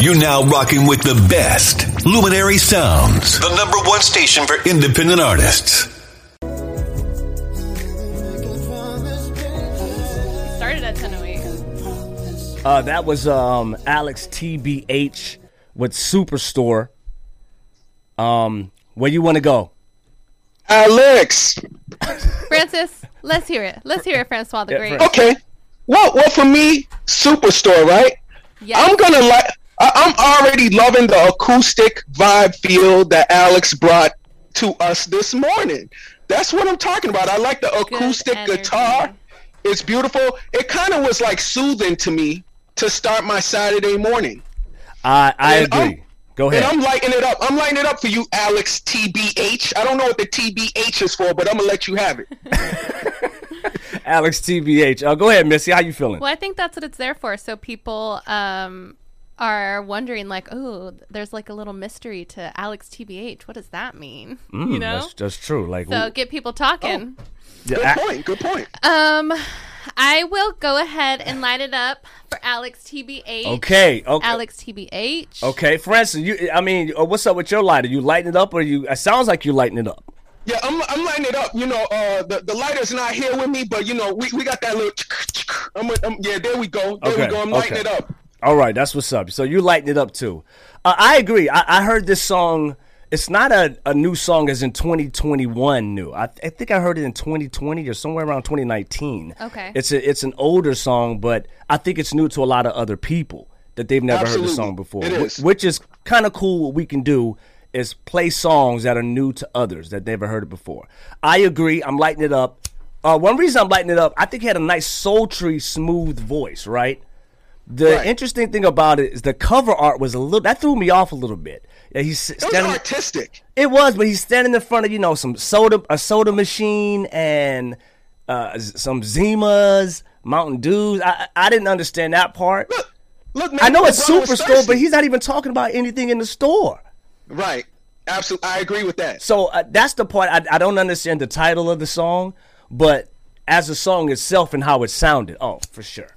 You're now rocking with the best Luminary Sounds, the number one station for independent artists. Started at 10:08. Uh, that was um, Alex TBH with Superstore. Um, where you want to go? Alex. Francis, let's hear it. Let's hear it, Francois the Great. Okay. Well, well, for me, Superstore, right? Yes. I'm gonna like. I'm already loving the acoustic vibe feel that Alex brought to us this morning. That's what I'm talking about. I like the acoustic guitar. It's beautiful. It kind of was like soothing to me to start my Saturday morning. I I And I'm- agree. Go And ahead. I'm lighting it up. I'm lighting it up for you, Alex TBH. I don't know what the TBH is for, but I'm gonna let you have it. Alex TBH. Uh, go ahead, Missy. How you feeling? Well, I think that's what it's there for. So people um, are wondering, like, oh, there's like a little mystery to Alex TBH. What does that mean? Mm, you know. that's, that's true. Like, So get people talking. yeah, Good I- point. Good point. Um, I will go ahead and light it up for Alex TBH. okay, okay, Alex TBH. okay. Francis, you. I mean, uh, what's up with your lighter? You lighting it up, or you? It sounds like you're lighting it up. Yeah, I'm, I'm lighting it up. You know, uh, the, the lighter's not here with me, but you know, we, we got that little. I'm, I'm, yeah, there we go. There Okay, we go. I'm lighting okay. it up. All right, that's what's up. So you lighting it up too. Uh, I agree. I, I heard this song. It's not a, a new song as in 2021 new. I, I think I heard it in 2020 or somewhere around 2019. Okay. It's a it's an older song, but I think it's new to a lot of other people that they've never heard the song before. It wh- is. Which is kind of cool. What we can do is play songs that are new to others that never heard it before. I agree. I'm lighting it up. Uh, one reason I'm lighting it up, I think he had a nice sultry, smooth voice, right? The Right. interesting thing about it is the cover art was a little that threw me off a little bit. Yeah, he's It was standing. artistic. It was, but he's standing in front of you know some soda, a soda machine, and uh, some Zimas, Mountain Dews. I I didn't understand that part. Look, look, man. I know it's LeBron was Superstore, but he's not even talking about anything in the store. right. Absolutely, I agree with that. So uh, that's the part I, I don't understand the title of the song, but as the song itself and how it sounded, oh, for sure.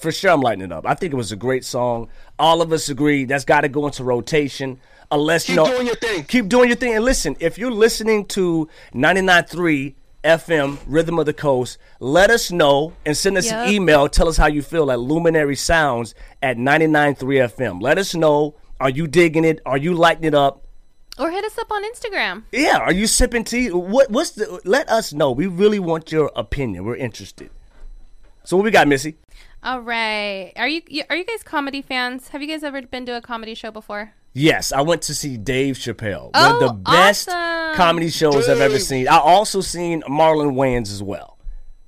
For sure, I'm lighting it up. I think it was a great song. All of us agree that's got to go into rotation. Unless Keep you know, doing your thing. Keep doing your thing. And listen, if you're listening to 99.3 FM, Rhythm of the Coast, let us know and send us Yep. an email. Tell us how you feel at Luminary Sounds at 99.3 FM. Let us know. Are you digging it? Are you lighting it up? Or hit us up on Instagram. Yeah, are you sipping tea? What what's the let us know. We really want your opinion. We're interested. So what we got, Missy? All right. Are you you- are you guys comedy fans? Have you guys ever been to a comedy show before? Yes, I went to see Dave Chappelle. One Oh, of the best awesome. comedy shows I've ever seen. I also seen Marlon Wayans as well.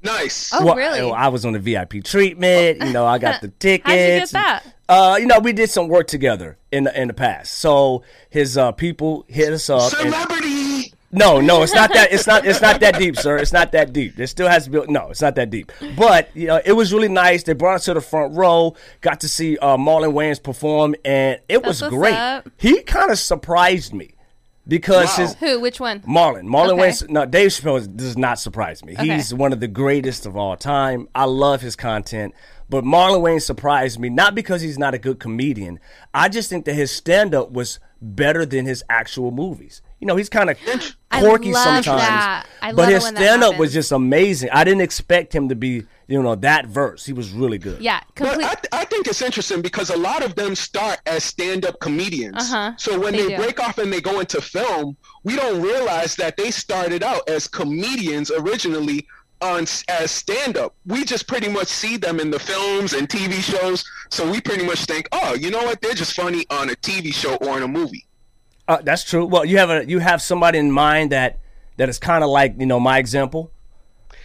Nice. Oh, Well, really? I was on the VIP treatment. You know, I got the tickets. How'd you get that? Uh, you know, we did some work together in the in the past. So his uh, people hit us up. Celebrity. No, no, it's not that. It's not. It's not that deep, sir. It's not that deep. There still has to be. No, it's not that deep. But you know, it was really nice. They brought us to the front row. Got to see uh, Marlon Wayans perform, and it was great. up. He kind of surprised me because Wow. his Who? Which one? Marlon, Marlon Okay. Wayans. No, Dave Chappelle does not surprise me. Okay. He's one of the greatest of all time. I love his content. But Marlon Wayans surprised me, not because he's not a good comedian. I just think that his stand up was better than his actual movies. You know, he's kind of I quirky love sometimes. that. I but love it his when that stand up was just amazing. I didn't expect him to be, you know, that verse. He was really good. Yeah, But complete. I, th- I think it's interesting because a lot of them start as stand-up comedians. Uh-huh. So when They they, break off and they go into film, we don't realize that they started out as comedians originally on as stand-up. We just pretty much see them in the films and TV shows. So we pretty much think, oh, you know what? They're just funny on a TV show or in a movie. Uh, that's true. Well, you have a you have somebody in mind that that is kind of like you know my example.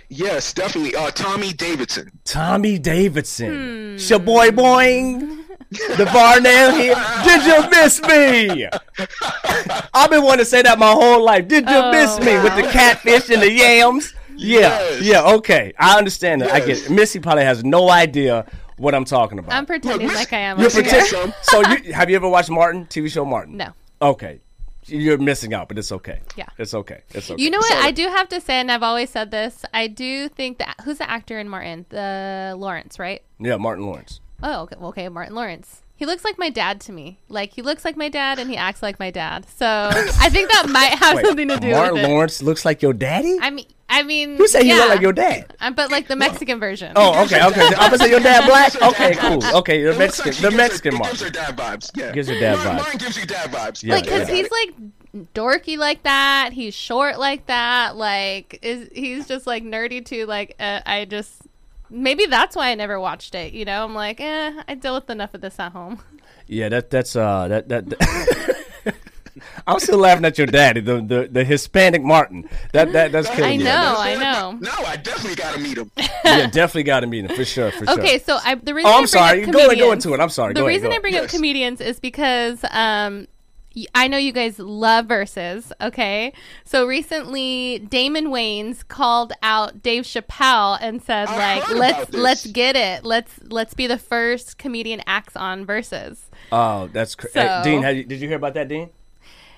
Yes, definitely. Uh, Tommy Davidson. Tommy Davidson. Hmm. Shaboy boing. The Varnell here. Did you miss me? I've been wanting to say that my whole life. Did you Oh, miss me with the catfish and the yams? Yeah, Yes. yeah, okay. I understand that. I get Yes. it. Missy probably has no idea what I'm talking about. I'm pretending Look, like I am. You're pretending. so you have you ever watched Martin TV show Martin? No. Okay, you're missing out, but it's okay. Yeah. it's okay. It's okay. You know what? Sorry. I do have to say, and I've always said this. I do think that who's the actor in Martin? The Lawrence, right? Yeah, Martin Lawrence. Oh, okay. okay, Martin Lawrence. He looks like my dad to me. Like he looks like my dad and he acts like my dad. So I think that might have Wait, something to do Martin with it. Lawrence looks like your daddy. I mean, I mean, Who said he yeah. looked like your dad? Um, but like the Mexican version. Oh, okay, okay. I'm gonna say your dad black. Okay, cool. Okay, the Mexican, like the gives her- Mexican it mark. gives her dad vibes. Yeah, Gives her dad Martin, vibes. Martin gives you dad vibes. Yeah, like because yeah. he's like dorky like that. He's short like that. Like is he's just like nerdy too. Like uh, I just maybe that's why I never watched it. You know, I'm like, eh, I deal with enough of this at home. Yeah, that that's uh that that. I'm still laughing at your daddy, the the, the Hispanic Martin. That that that's killing I me. know, I know. No, I definitely gotta meet him. Yeah, definitely got to meet him for sure. For sure. Okay, so I the reason Oh, I I'm bring sorry. Up Go ahead, go into it. I'm sorry. The Go ahead, reason go I bring up Yes. comedians is because um. Y- I know you guys love Verzuz, okay? So recently, Damon Wayans called out Dave Chappelle and said, I "Like, let's let's get it. Let's let's be the first comedian acts on Verzuz." Oh, that's crazy. Uh, so- Dean, had you, did you hear about that, Dean?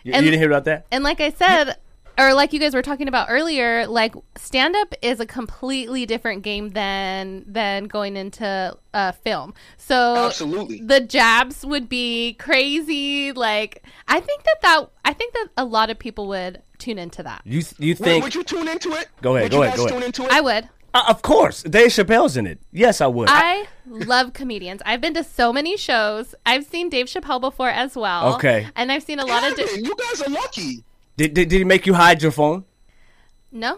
You, And- you didn't hear about that? And like I said, or like you guys were talking about earlier, like stand up is a completely different game than than going into uh, film. So Absolutely. the jabs would be crazy. Like I think that that I think that a lot of people would tune into that. You you Would, think? would you tune into it? Go ahead, Would go you ahead, guys go ahead. Tune into it? I would. Uh, of course, Dave Chappelle's in it. Yes, I would. I love comedians. I've been to so many shows. I've seen Dave Chappelle before as well. Okay. And I've seen a lot of. Di- you guys are lucky. Did, did did he make you hide your phone? no,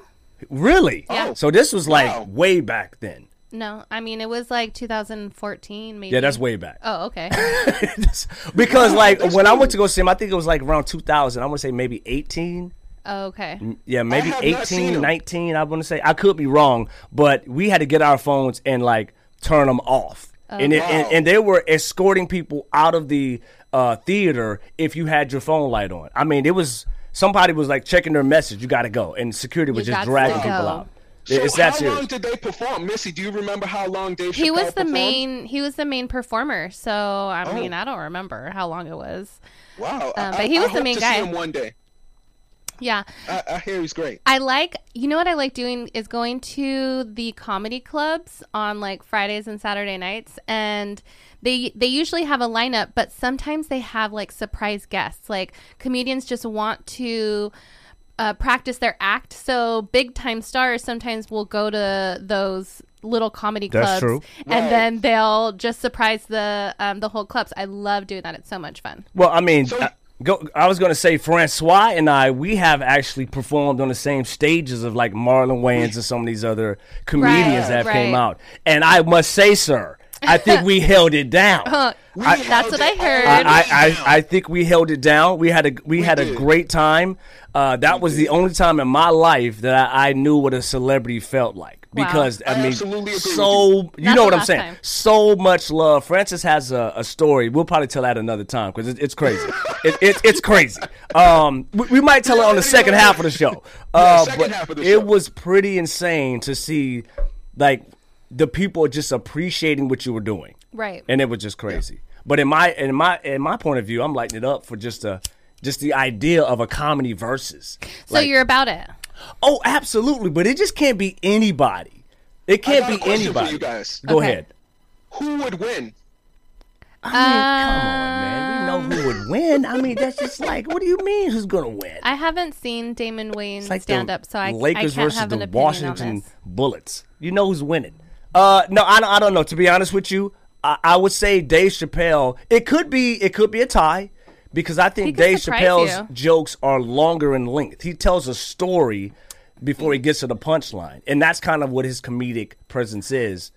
Really? Yeah. So this was like Wow. way back then. no. I mean, it was like 2014, maybe. Yeah, that's way back. Oh, okay. because like that's when I went to go see him, I think it was like around 2000. I want to say maybe 18. Oh, okay. Yeah, maybe have not seen 18, 19. I want to say I could be wrong, but we had to get our phones and like turn them off. And, it, and and they were escorting people out of the uh, theater if you had your phone light on. I mean, it was somebody was like checking their message. You got to go, and security was You just dragging people out. So it's how that serious. long did they perform, Missy? Do you remember how long Dave? He was the performed? main. He was the main performer. So I Oh. mean, I don't remember how long it was. Wow, Um, I- but he I was the hope main to guy. See him one day. Yeah, I, I hear he's great. I like. You know what I like doing is going to the comedy clubs on like Fridays and Saturday nights, and they they usually have a lineup, but sometimes they have like surprise guests. Like comedians just want to. Uh, practice their act. So big time stars sometimes will go to those little comedy That's clubs, true. and Right. then they'll just surprise the um, the whole clubs. I love doing that. It's so much fun. Well, I mean, So- I, go, I was going to say Francois and I, we have actually performed on the same stages of like Marlon Wayans and some of these other comedians Right, that came out. And I must say, sir, I think we held it down. We That's what I heard. I, I. I, I think we held it down. We had a we, had a great time. Uh, that was the only time in my life that I, I knew what a celebrity felt like Wow. because I, I mean, absolutely agree with so you Not know what I'm saying. time. So much love. Francis has a, a story. We'll probably tell that another time because it, it's crazy. it, it, it's crazy. Um, we, we might tell it on the second half of the show. Uh, second but half of the it was pretty insane to see, like, the people just appreciating what you were doing Right. and it was just crazy. But in my in my in my point of view, I'm lighting it up for just a just the idea of a comedy versus. so you're about it. Oh, absolutely, but it just can't be anybody. It can't got a be question for anybody. you guys. Go Okay. ahead. Who would win? I mean, come on, man. We know who would win. I mean, that's just like, what do you mean? Who's gonna win? I haven't seen Damon Wayne It's like stand up, so I, Lakers I can't versus have an the opinion Washington on this. Bullets. You know who's winning? Uh, no, I, don't- I don't know. To be honest with you, I, I would say Dave Chappelle. It could be it could be a tie because I think could Dave Chappelle's you. jokes are longer in length. He tells a story before he gets to the punchline, and that's kind of what his comedic presence is.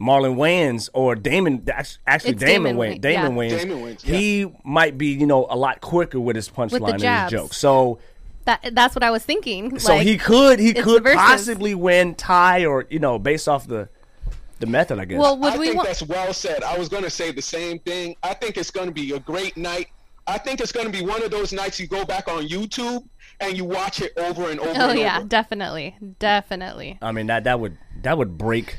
Marlon Wayans or Damon, actually It's Damon, Damon Wayans. Wayans, Damon yeah. Wayans. Damon Wayans, yeah. He might be, you know, a lot quicker with his punchline and his jokes. So That that's what I was thinking. so like, he could he could possibly win tie or you know based off the the method I guess. Well, would I we think want? that's well said. I was going to say the same thing. I think it's going to be a great night. I think it's going to be one of those nights you go back on YouTube and you watch it over and over. Oh and yeah, over. definitely, definitely. I mean that that would that would break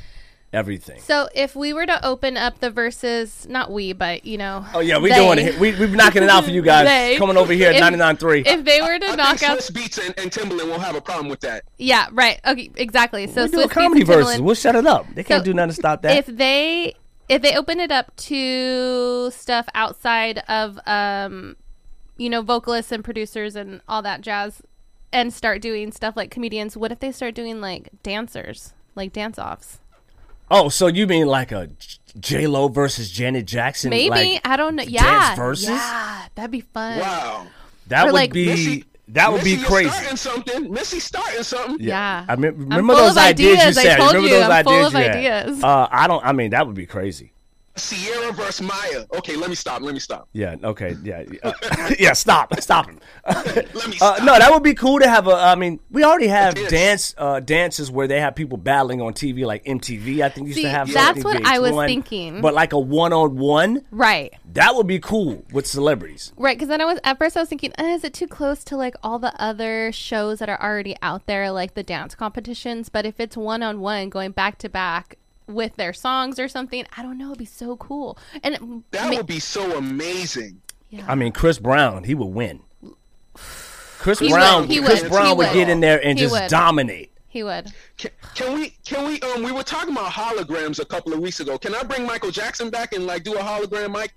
everything. So if we were to open up the Verzuz, not we, but you know. Oh yeah, we they- doing it. We we knocking it out for you guys. They- Coming over here at if- 99.3. If they were to I knock think out, Swizz Beatz and, and Timbaland won't have a problem with that. yeah, right, okay, exactly. So we do Swiss a comedy Verzuz. We'll shut it up. They can't So do nothing to stop that. If they if they open it up to stuff outside of um you know vocalists and producers and all that jazz and start doing stuff like comedians what if they start doing like dancers like dance offs Oh, so you mean like a J Lo versus Janet Jackson? maybe like, i don't know yeah verses? yeah that'd be fun Wow. that or would like be Missy- that would Missy, be you're crazy. starting something. Missy starting something. Yeah. I mean, I'm remember full those of ideas, ideas. you I said. told remember you, those I'm full ideas of you had? ideas. Uh, I don't. I mean, that would be crazy. Sierra versus Maya. Okay, let me stop. Let me stop. Yeah. Okay. Yeah. Uh, yeah. Stop. Stop him. Let me Uh, no, that would be cool to have a. I mean, we already have dance uh, dances where they have people battling on TV, like MTV. I think used See, to have. that's something, what I was thinking. But like a one-on-one, right that would be cool with celebrities. Right, because then I was at first I was thinking, uh, is it too close to like all the other shows that are already out there, like the dance competitions? But if it's one on one, going back to back with their songs or something, I don't know, it'd be so cool. And it, That ma- would be so amazing. yeah. I mean, Chris Brown, he would win. Chris He Brown, would, he Chris would, Brown he would would. get in there and He just would. dominate. he would. Can, can we? Can we? Um, we were talking about holograms a couple of weeks ago. Can I bring Michael Jackson back and like do a hologram, Mike,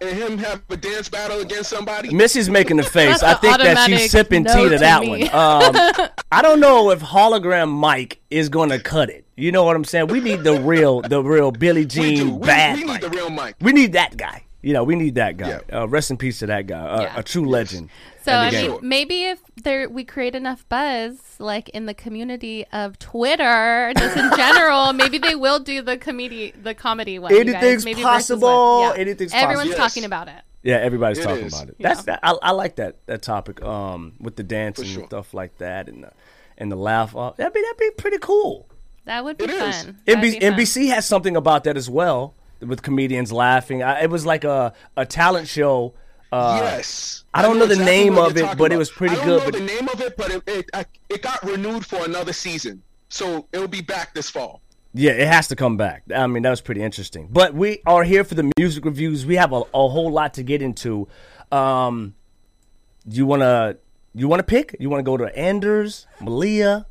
and him have a dance battle against somebody? Missy's making the face. I think that she's sipping no tea to to that me. one. Um, I don't know if hologram Mike is going to cut it. You know what I'm saying? We need the real, the real Billie we do. Jean We, bad. we need Mike. the real Mike. We need that guy. You know, we need that guy. Yeah. Uh, rest in peace to that guy. Uh, Yeah. A true legend. So I game. mean, maybe if there we create enough buzz, like in the community of Twitter, just in general, maybe they will do the comedy, the comedy one. you guys. Anything's Maybe versus one. possible. Yeah. Anything's Everyone's possible. talking about it. Yeah, everybody's It talking is. about it. Yeah. That's that. I, I like that that topic. Um, with the dancing sure. and stuff like that, and the and the laugh. Uh, that'd be that'd be pretty cool. That would be It is. fun. That'd NBC, be fun. NBC has something about that as well, with comedians laughing. I, it was like a a talent show. Uh, yes. I don't know the exactly name of it, talking but it was pretty I don't good, know but- the name of it, but it it, I, it got renewed for another season, so it'll be back this fall. Yeah, it has to come back. I mean, that was pretty interesting. But we are here for the music reviews. We have a, a whole lot to get into. Um, you wanna you wanna pick? You wanna go to Anders, Malia,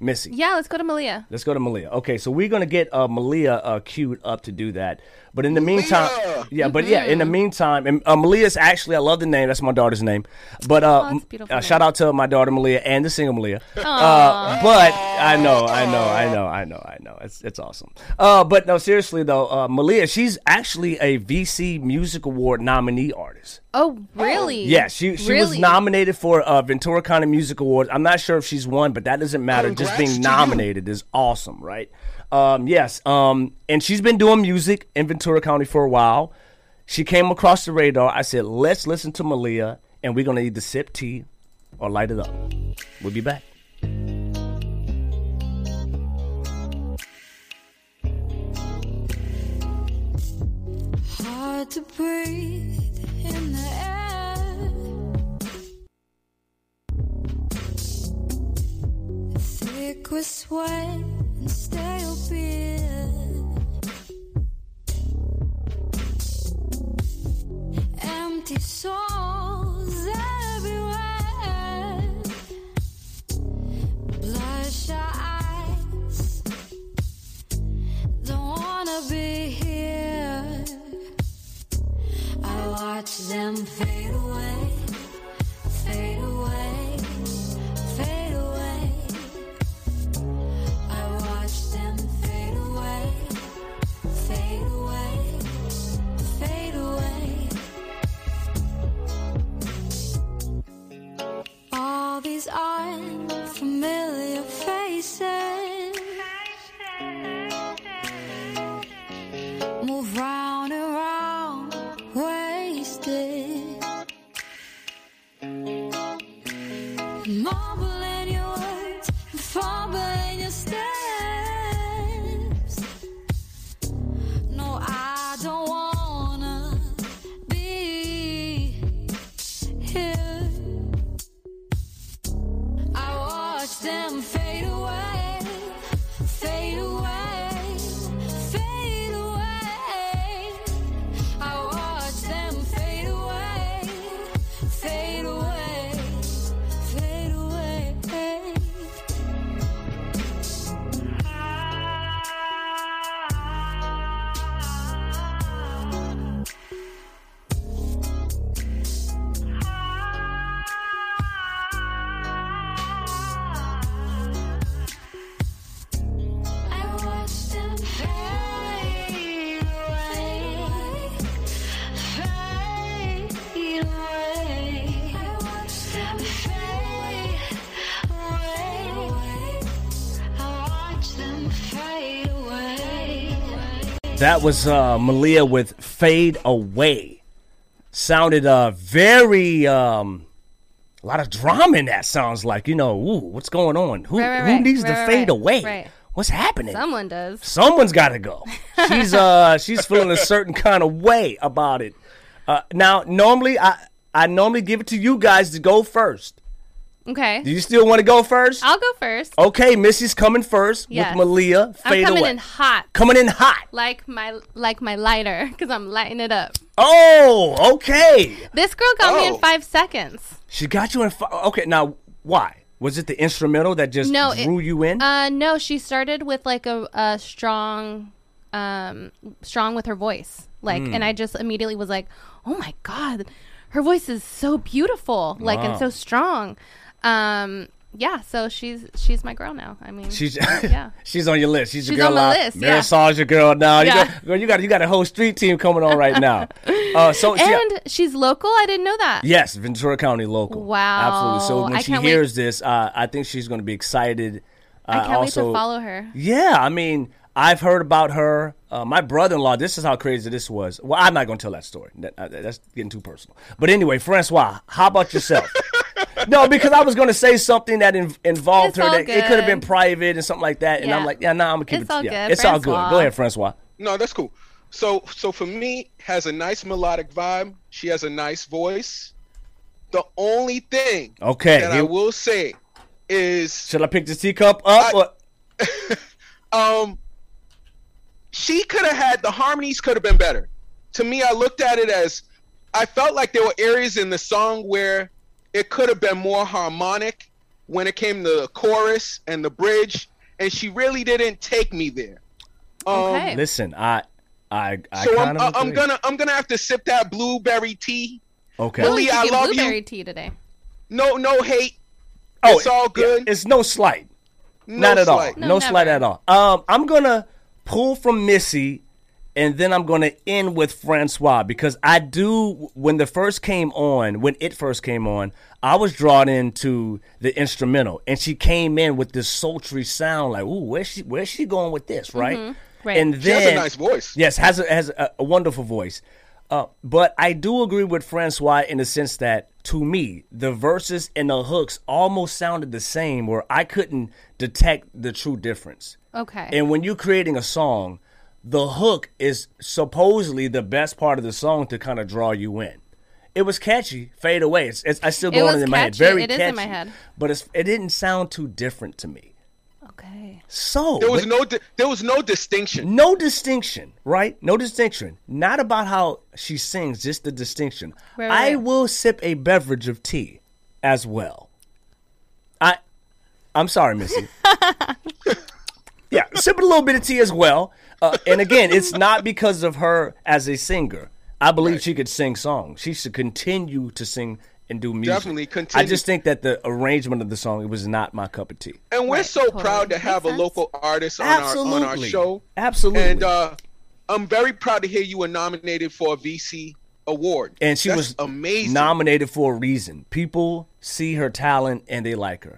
Missy? Yeah, let's go to Malia. Let's go to Malia. Okay, so we're gonna get uh, Malia uh, queued up to do that. But in the meantime, Malia! yeah, but yeah, in the meantime, and uh, Malia's actually I love the name. That's my daughter's name. But uh, Oh, that's uh, shout out to my daughter Malia and the single Malia. Uh, but I know, I know, I know, I know, I know. It's it's awesome. Uh, but no, seriously though, uh, Malia, she's actually a VC Music Award nominee artist. Oh, really? Yeah, she she was nominated for uh, Ventura County Music Awards. I'm not sure if she's won, but that doesn't matter. Just being to you. nominated is awesome, right? Um, yes, um, and she's been doing music in Ventura County for a while. She came across the radar. I said, "Let's listen to Malia, and we're gonna either sip tea or light it up." We'll be back. Hard to breathe in the air. Thick with sweat and stale beer. Empty souls everywhere. Bloodshot eyes. Don't wanna be here. I watch them fade away, fade away, fade away. I watch them fade away, fade away, fade away. All these unfamiliar faces That was uh, Malia with "Fade Away." Sounded uh, very um, a lot of drama in that. Sounds like you know, ooh, what's going on? Who Right, right, who needs to Right, right, fade away? What's happening? Someone does. Someone's got to go. She's uh she's feeling a certain kind of way about it. Uh, now, normally I I normally give it to you guys to go first. Okay. Do you still want to go first? I'll go first. Okay, Missy's coming first Yes. with Malia. I'm coming away. in hot, coming in hot. like my like my lighter, because I'm lighting it up. Oh, okay. This girl got me in Oh. five seconds. She got you in. Fi- okay, now why? Was it the instrumental that just No, it- drew you in? Uh, no, she started with like a, a strong, um, strong with her voice, like, Hmm. and I just immediately was like, oh my god, her voice is so beautiful, like, and so strong. Um, yeah, so she's she's my girl now. I mean, She's yeah. she's on your list. She's, She's your girl on my list, yeah. Marisol's your girl now. You Yeah. got, girl, you got you got a whole street team coming on right now. Uh, so and she's local. I didn't know that. Yes, Ventura County local. Wow. absolutely. So when I she can't wait- hears this, uh, I think she's going to be excited. Uh, I can't also, wait to follow her. Yeah, I mean, I've heard about her. Uh, my brother-in-law. This is how crazy this was. Well, I'm not going to tell that story. That, uh, that's getting too personal. But anyway, Francois, how about yourself? No, because I was going to say something that in, involved It's her. all That it could have been private and something like that. And I'm like, yeah, no, nah, I'm gonna keep It's it. all yeah, good, It's all good. Go ahead, Francois. No, that's cool. So so for me, has a nice melodic vibe. She has a nice voice. The only thing Okay. that I will say is should I pick the teacup up? I- or- um she could have had the harmonies could have been better. To me, I looked at it as I felt like there were areas in the song where it could have been more harmonic when it came to the chorus and the bridge, and she really didn't take me there. Um, Okay. Listen, I, I, I So I'm, kind of I'm gonna I'm gonna have to sip that blueberry tea. Okay. Lily, I drinking love you. blueberry tea today. No no hate. Oh, it's all yeah, good. it's no slight. No Not at slight. all. No, No, slight at all. Um, I'm gonna pull from Missy, and then I'm gonna end with Francois because I do. When the first came on, when it first came on, I was drawn into the instrumental, and she came in with this sultry sound, like, "Ooh, where's she? Where's she going with this?" Right. Mm-hmm. Right. And She has a nice voice. Yes, has a, has a, a wonderful voice. Uh, but I do agree with Francois in the sense that to me, the verses and the hooks almost sounded the same, where I couldn't detect the true difference. Okay. And when you're creating a song, the hook is supposedly the best part of the song to kind of draw you in. It was catchy, fade away. It's, it's I still It go on was in my head, catchy. very It is catchy. in my head. But it's, it didn't sound too different to me. okay. So There was but- no di- there was no distinction. no distinction, right? No distinction. Not about how she sings, just the distinction. Right, I right. will sip a beverage of tea as well. I I'm sorry, Missy. yeah, sip a little bit of tea as well. Uh, and again, it's not because of her as a singer. I believe she could sing songs. She should continue to sing and do music. Definitely continue. I just think that the arrangement of the song it was not my cup of tea. And we're Right, so totally. proud to Makes have a sense. local artist on our on our show. Absolutely. And uh, I'm very proud to hear you were nominated for a VC award. and she That's was amazing. nominated for a reason. People see her talent and they like her.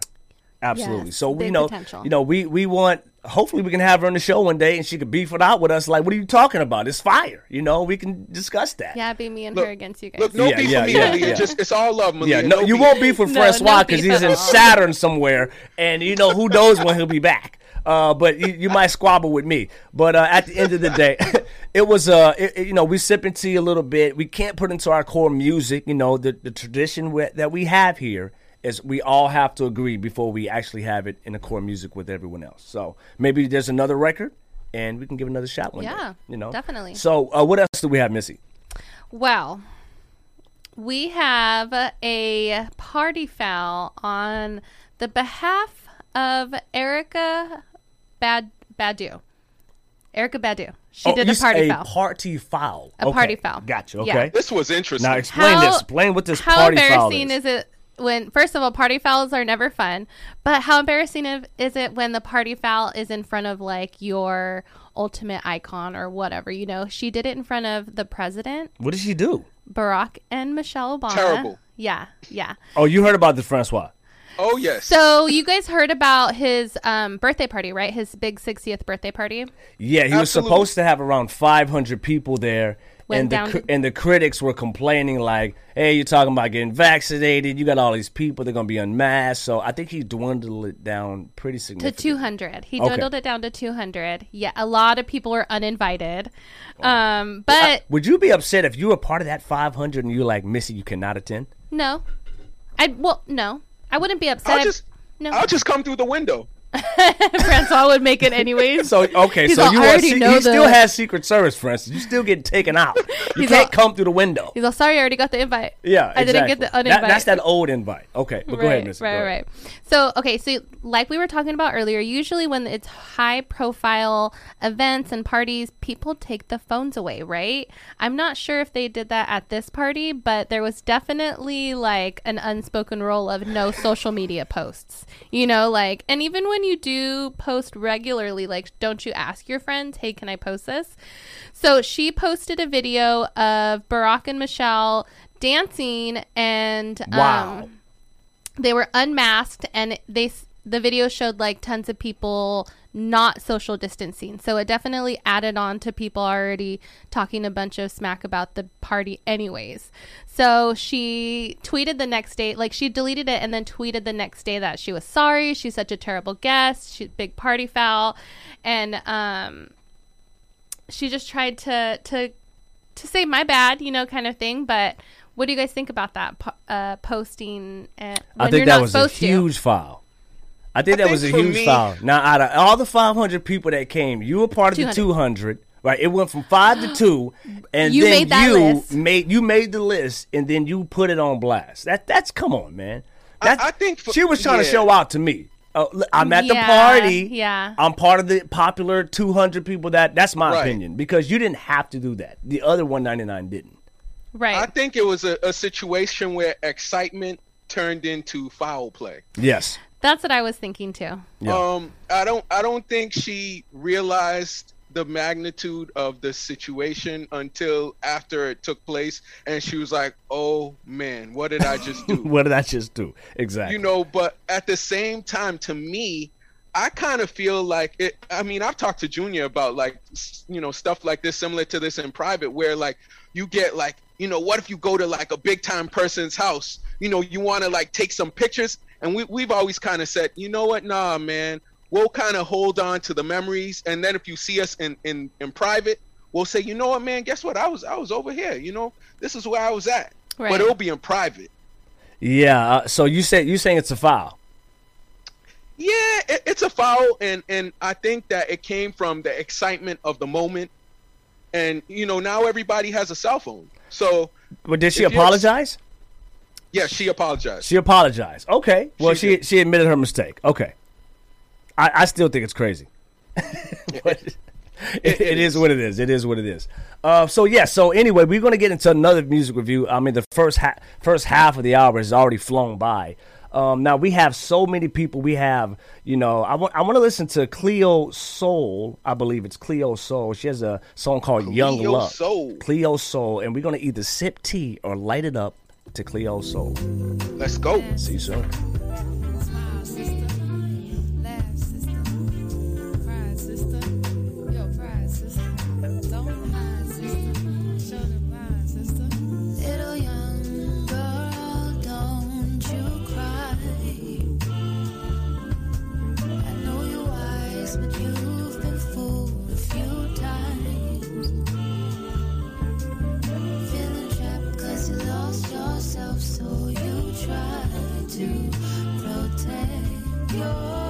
Absolutely. Yes, so we know, potential. you know, we we want. Hopefully, we can have her on the show one day and she could beef it out with us. Like, what are you talking about? It's fire. You know, we can discuss that. Yeah, be me and Look- her against you guys. Look, no Yeah, beef yeah, for me, yeah, Malia. yeah. Just it's all love, Malia. Yeah, no, you beef. won't beef with No, Francois no because beef he's in. Saturn somewhere, and you know who knows when he'll be back. Uh, but you, you might squabble with me. But uh, at the end of the day, it was uh, it, it- you know, we sipping tea a little bit. We can't put into our core music. You know, the the tradition we, that we have here is we all have to agree before we actually have it in the core music with everyone else. So maybe there's another record. And we can give another shot one day. Yeah, you know, definitely. So, uh, what else do we have, Missy? Well, we have a party foul on the behalf of Erykah Bad Badu. Erykah Badu. She Oh, did you a party say foul. party foul. A Okay, party foul. Gotcha. Yeah. Okay. This was interesting. Now explain this. Explain what this party foul is. How embarrassing is. is it when first of all party fouls are never fun, but how embarrassing of- is it when the party foul is in front of like your ultimate icon or whatever? You know, she did it in front of the president, What did she do? Barack and Michelle Obama. Terrible. Yeah, yeah. Oh, you heard about this, Francois? Oh yes. So you guys heard about his um, birthday party, right? His big 60th birthday party. Yeah, he was supposed to have around 500 people there. Went and the down cri- to- and the critics were complaining like, "Hey, you're talking about getting vaccinated. You got all these people. They're gonna be unmasked." So I think he dwindled it down pretty significantly To 200. He Okay. dwindled it down to 200. Yeah, a lot of people were uninvited. Um, but Would you be upset if you were part of that 500 and you're like, Missy, you cannot attend? no. I well, no. I wouldn't be upset. I'll just no. I'll just come through the window. Francois would make it anyways. So okay, He's so all, you are already se- know he still has Secret Service, for instance. You still get taken out. You He's can't all- come through the window. He's all sorry. I already got the invite. Yeah, I didn't get the That- uninvite. that's that old invite. Okay, but go ahead. Right, right, right. So, okay, so like we were talking about earlier, usually when it's high profile events and parties, people take the phones away, right? I'm not sure if they did that at this party, but there was definitely like an unspoken rule of no social media posts. You know, like, and even when you do post regularly, like, don't you ask your friends, hey, can I post this? So she posted a video of Barack and Michelle dancing and Wow. um they were unmasked and they the video showed like tons of people not social distancing. So it definitely added on to people already talking a bunch of smack about the party anyways. So she tweeted the next day like she deleted it and then tweeted the next day that she was sorry. She's such a terrible guest. She's big party foul. And um she just tried to to to say my bad you know kind of thing. But what do you guys think about that uh, posting and when I think you're that not was a supposed to? huge foul. I think I that think was a huge me- foul. Now, out of all the 500 people that came, you were part of the 200. 200, right? It went from five to two, and You then made that you list. made you made the list, and then you put it on blast. That that's come on, man. I- That, I think for- she was trying to show out to me. Uh, I'm at the party. yeah. I'm part of the popular 200 people. That that's my Right. opinion because you didn't have to do that. The other 199 didn't. right I think it was a, a situation where excitement turned into foul play. Yes. That's what i was thinking too Yeah. Um, I don't I don't think she realized the magnitude of the situation until after it took place, and she was like, "Oh man, what did I just do?" what did I just do? Exactly. you know but at the same time to me i kind of feel like it i mean i've talked to junior about like you know stuff like this similar to this in private where like you get like you know what if you go to like a big time person's house you know you want to like take some pictures and we, we've always kind of said you know what nah man we'll kind of hold on to the memories and then if you see us in in in private we'll say you know what man guess what i was i was over here you know this is where i was at Right. but it'll be in private Yeah. Uh, so you say you saying it's a foul? Yeah, it, it's a foul, and and I think that it came from the excitement of the moment, and you know now everybody has a cell phone, so But did she If you're- apologize? Yeah, she apologized. She apologized. Okay. Well, She she she admitted her mistake. Okay. I, I still think it's crazy. But it, it is what it is. It is what it is. Uh, so yeah. So anyway, we're gonna get into another music review. I mean, the first ha- first half of the hour has already flown by. Um, now we have so many people. We have, you know, I want I want to listen to Cleo Sol. I believe it's Cleo Sol. She has a song called Young Cleo Love. Soul. Cleo Sol, and we're gonna either sip tea or light it up Cleo Sol. Let's go. See you soon. Try to protect your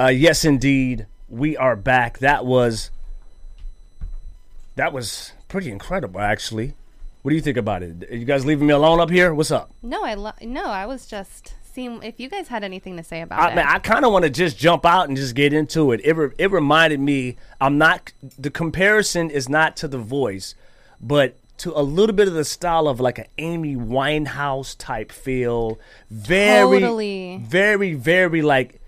Uh, yes, indeed, we are back. That was that was pretty incredible, actually. What do you think about it? Are you guys leaving me alone up here? What's up? No, I lo- no, I was just seeing if you guys had anything to say about I, it. man, I kind of want to just jump out and just get into it. It re- it reminded me. I'm not. The comparison is not to the voice, but to a little bit of the style of like an Amy Winehouse type feel. Very, Totally. very, very like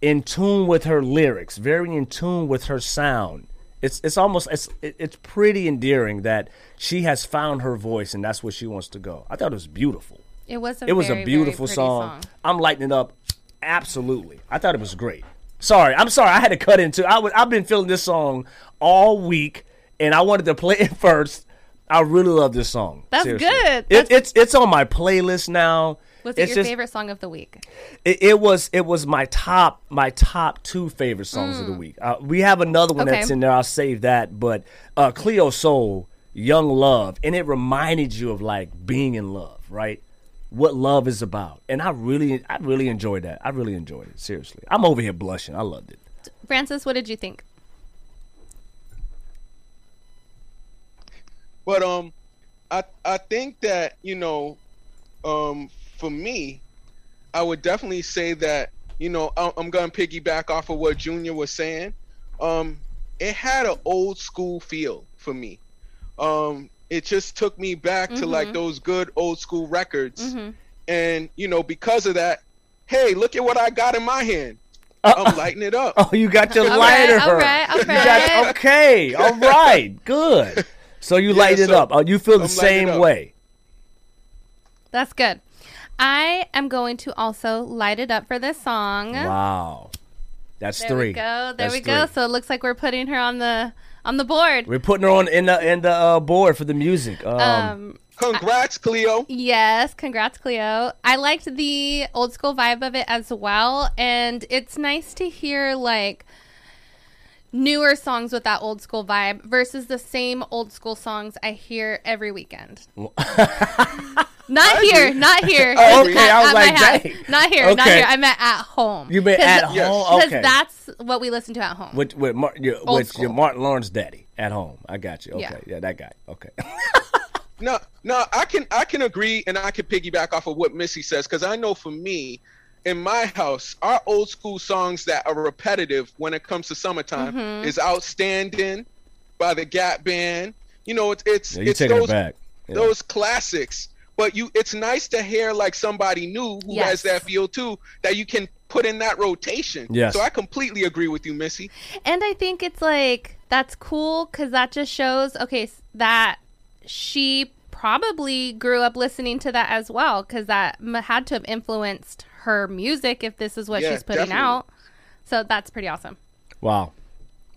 in tune with her lyrics. Very in tune with her sound. It's it's almost it's it's pretty endearing that she has found her voice and that's where she wants to go. I thought it was beautiful. it was a It was very, a beautiful pretty song. I'm lighting it up. Absolutely. I thought it was great. Sorry, I'm sorry. I had to cut into. I was. I've been feeling this song all week, and I wanted to play it first. I really love this song. That's Seriously. good. It, it's it's on my playlist now. Was it it's your just- favorite song of the week? It, it was it was my top my top two favorite songs of the week. Uh, we have another one Mm. Okay. that's in there. I'll save that. But uh, Cleo Sol, Young Love, and it reminded you of like being in love, right? What love is about, and I really I really enjoyed that. I really enjoyed it. Seriously, I'm over here blushing. I loved it. Francis, what did you think? But um, I I think that you know, um, for me, I would definitely say that you know I'm, I'm gonna piggyback off of what Junior was saying. Um, it had an old school feel for me. Um, it just took me back to like those good old school records, and you know because of that, hey, look at what I got in my hand. I'm lighting it up. Oh, you got your All lighter. right, all right, all You got- okay, all right, good. So you light it so up. Oh, you feel the I'm lighting same way. That's good. I am going to also light it up for this song. Wow, that's There three. we go. There That's we go. three. So it looks like we're putting her on the on the board. We're putting her on in the in the uh, board for the music. Um, Um, Congrats, Cleo. yes, congrats, Cleo. I liked the old school vibe of it as well, and it's nice to hear like newer songs with that old school vibe versus the same old school songs I hear every weekend. not here, not here. Oh, Just okay. at- I was at my like, house. dang. not here, not here. I meant at home. you been at Yes. home? because Okay. that's what we listen to at home. with with, Mar- your, Old with your. Martin Lawrence daddy at home. I got you. Okay, Yeah. yeah, that guy. Okay. No, no, I can I can agree and I can piggyback off of what Missy says because I know for me, in my house, our old school songs that are repetitive when it comes to summertime Mm-hmm. is "Outstanding" by the Gap Band. You know, it's it's Yeah, it's taking it those back. Yeah. those classics. But you, it's nice to hear like somebody new who Yes. has that feel too that you can put in that rotation. Yes. So I completely agree with you, Missy. And I think it's like that's cool because that just shows okay that she probably grew up listening to that as well because that m- had to have influenced her music if this is what Yeah, she's putting definitely. out. So that's pretty awesome. Wow.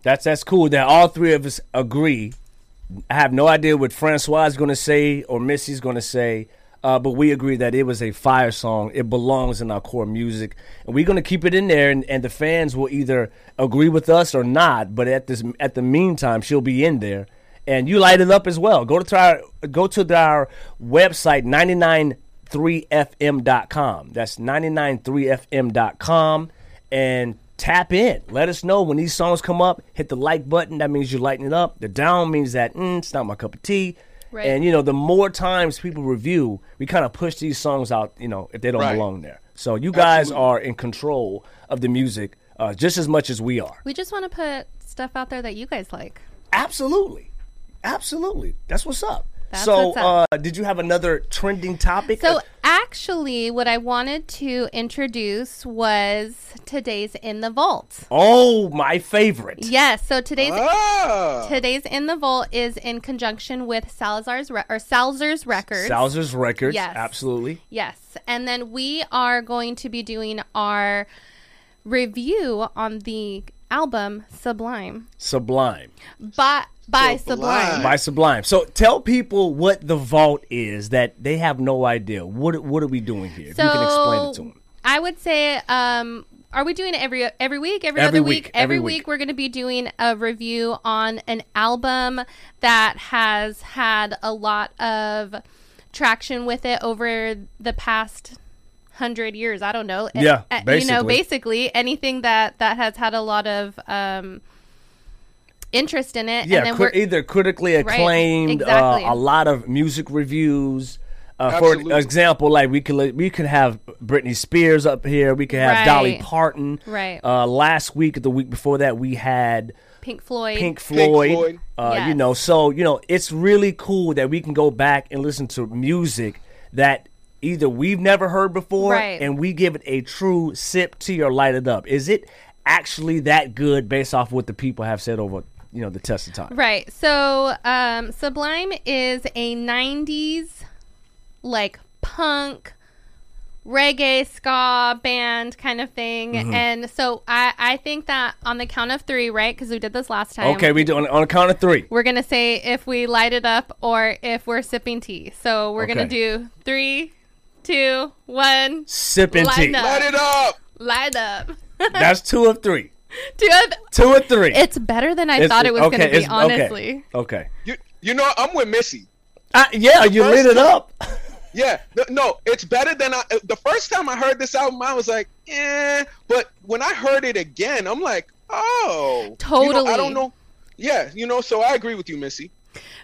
That's that's cool that all three of us agree. I have no idea what Francois is going to say or Missy's going to say, uh, but we agree that it was a fire song. It belongs in our core music, and we're going to keep it in there. And, and the fans will either agree with us or not. But at this at the meantime, she'll be in there, and you light it up as well. Go to our go to our website 993fm.com. That's 993fm.com and tap in. Let us know when these songs come up. Hit the like button. That means you're lighting it up. The down means that mm, it's not my cup of tea. Right. And you know, the more times people review, we kind of push these songs out. You know, if they don't Right. belong there. So you guys Absolutely. are in control of the music uh, just as much as we are. We just want to put stuff out there that you guys like. Absolutely, absolutely. That's what's up. That's so, what's up. Uh, did you have another trending topic? So actually, what I wanted to introduce was today's in the vault. oh, my favorite. Yes. So today's Ah, Today's in the vault is in conjunction with Salazar's re- or Salzer's records. Salzer's Records. Yes. Absolutely. yes, and then we are going to be doing our review on the album Sublime Sublime. by by Sublime. Sublime. by Sublime. So tell people what the vault is that they have no idea. What what are we doing here? If you can explain it to them. I would say, um, are we doing it every every week, every, Every other week, week? every Every week. week, we're going to be doing a review on an album that has had a lot of traction with it over the past hundred years. I don't know. Yeah, Uh, you basically. know, basically anything that that has had a lot of um, interest in it. Yeah, and then cri- we're, either critically acclaimed, exactly. uh, a lot of music reviews. Uh, for example, like we could we could have Britney Spears up here. We could have Dolly Parton. Right. Uh, last week, the week before that, we had Pink Floyd. Pink Floyd. Floyd. Uh, You know, so you know, it's really cool that we can go back and listen to music that either we've never heard before, Right. and we give it a true sip tea or light it up. Is it actually that good based off what the people have said over you know the test of time? Right. So, um, Sublime is a 90s like punk reggae ska band kind of thing. Mm-hmm. And so I, I think that on the count of three, right? Because we did this last time. Okay, we do on, on a count of three. We're going to say if we light it up or if we're sipping tea. So we're gonna do three, two, one, Sipping tea. up. Light it up. light up. That's two of three. Two of- Two or three. it's better than I It's- thought it was okay, going to be, it's- okay, honestly. Okay. You, you know, I'm with Missy. Uh, yeah, you lit first it up. Yeah, no, no, it's better than I. The first time I heard this album, I was like, eh. But when I heard it again, I'm like, oh, You know, Totally. I don't know. Yeah, you know. So I agree with you, Missy.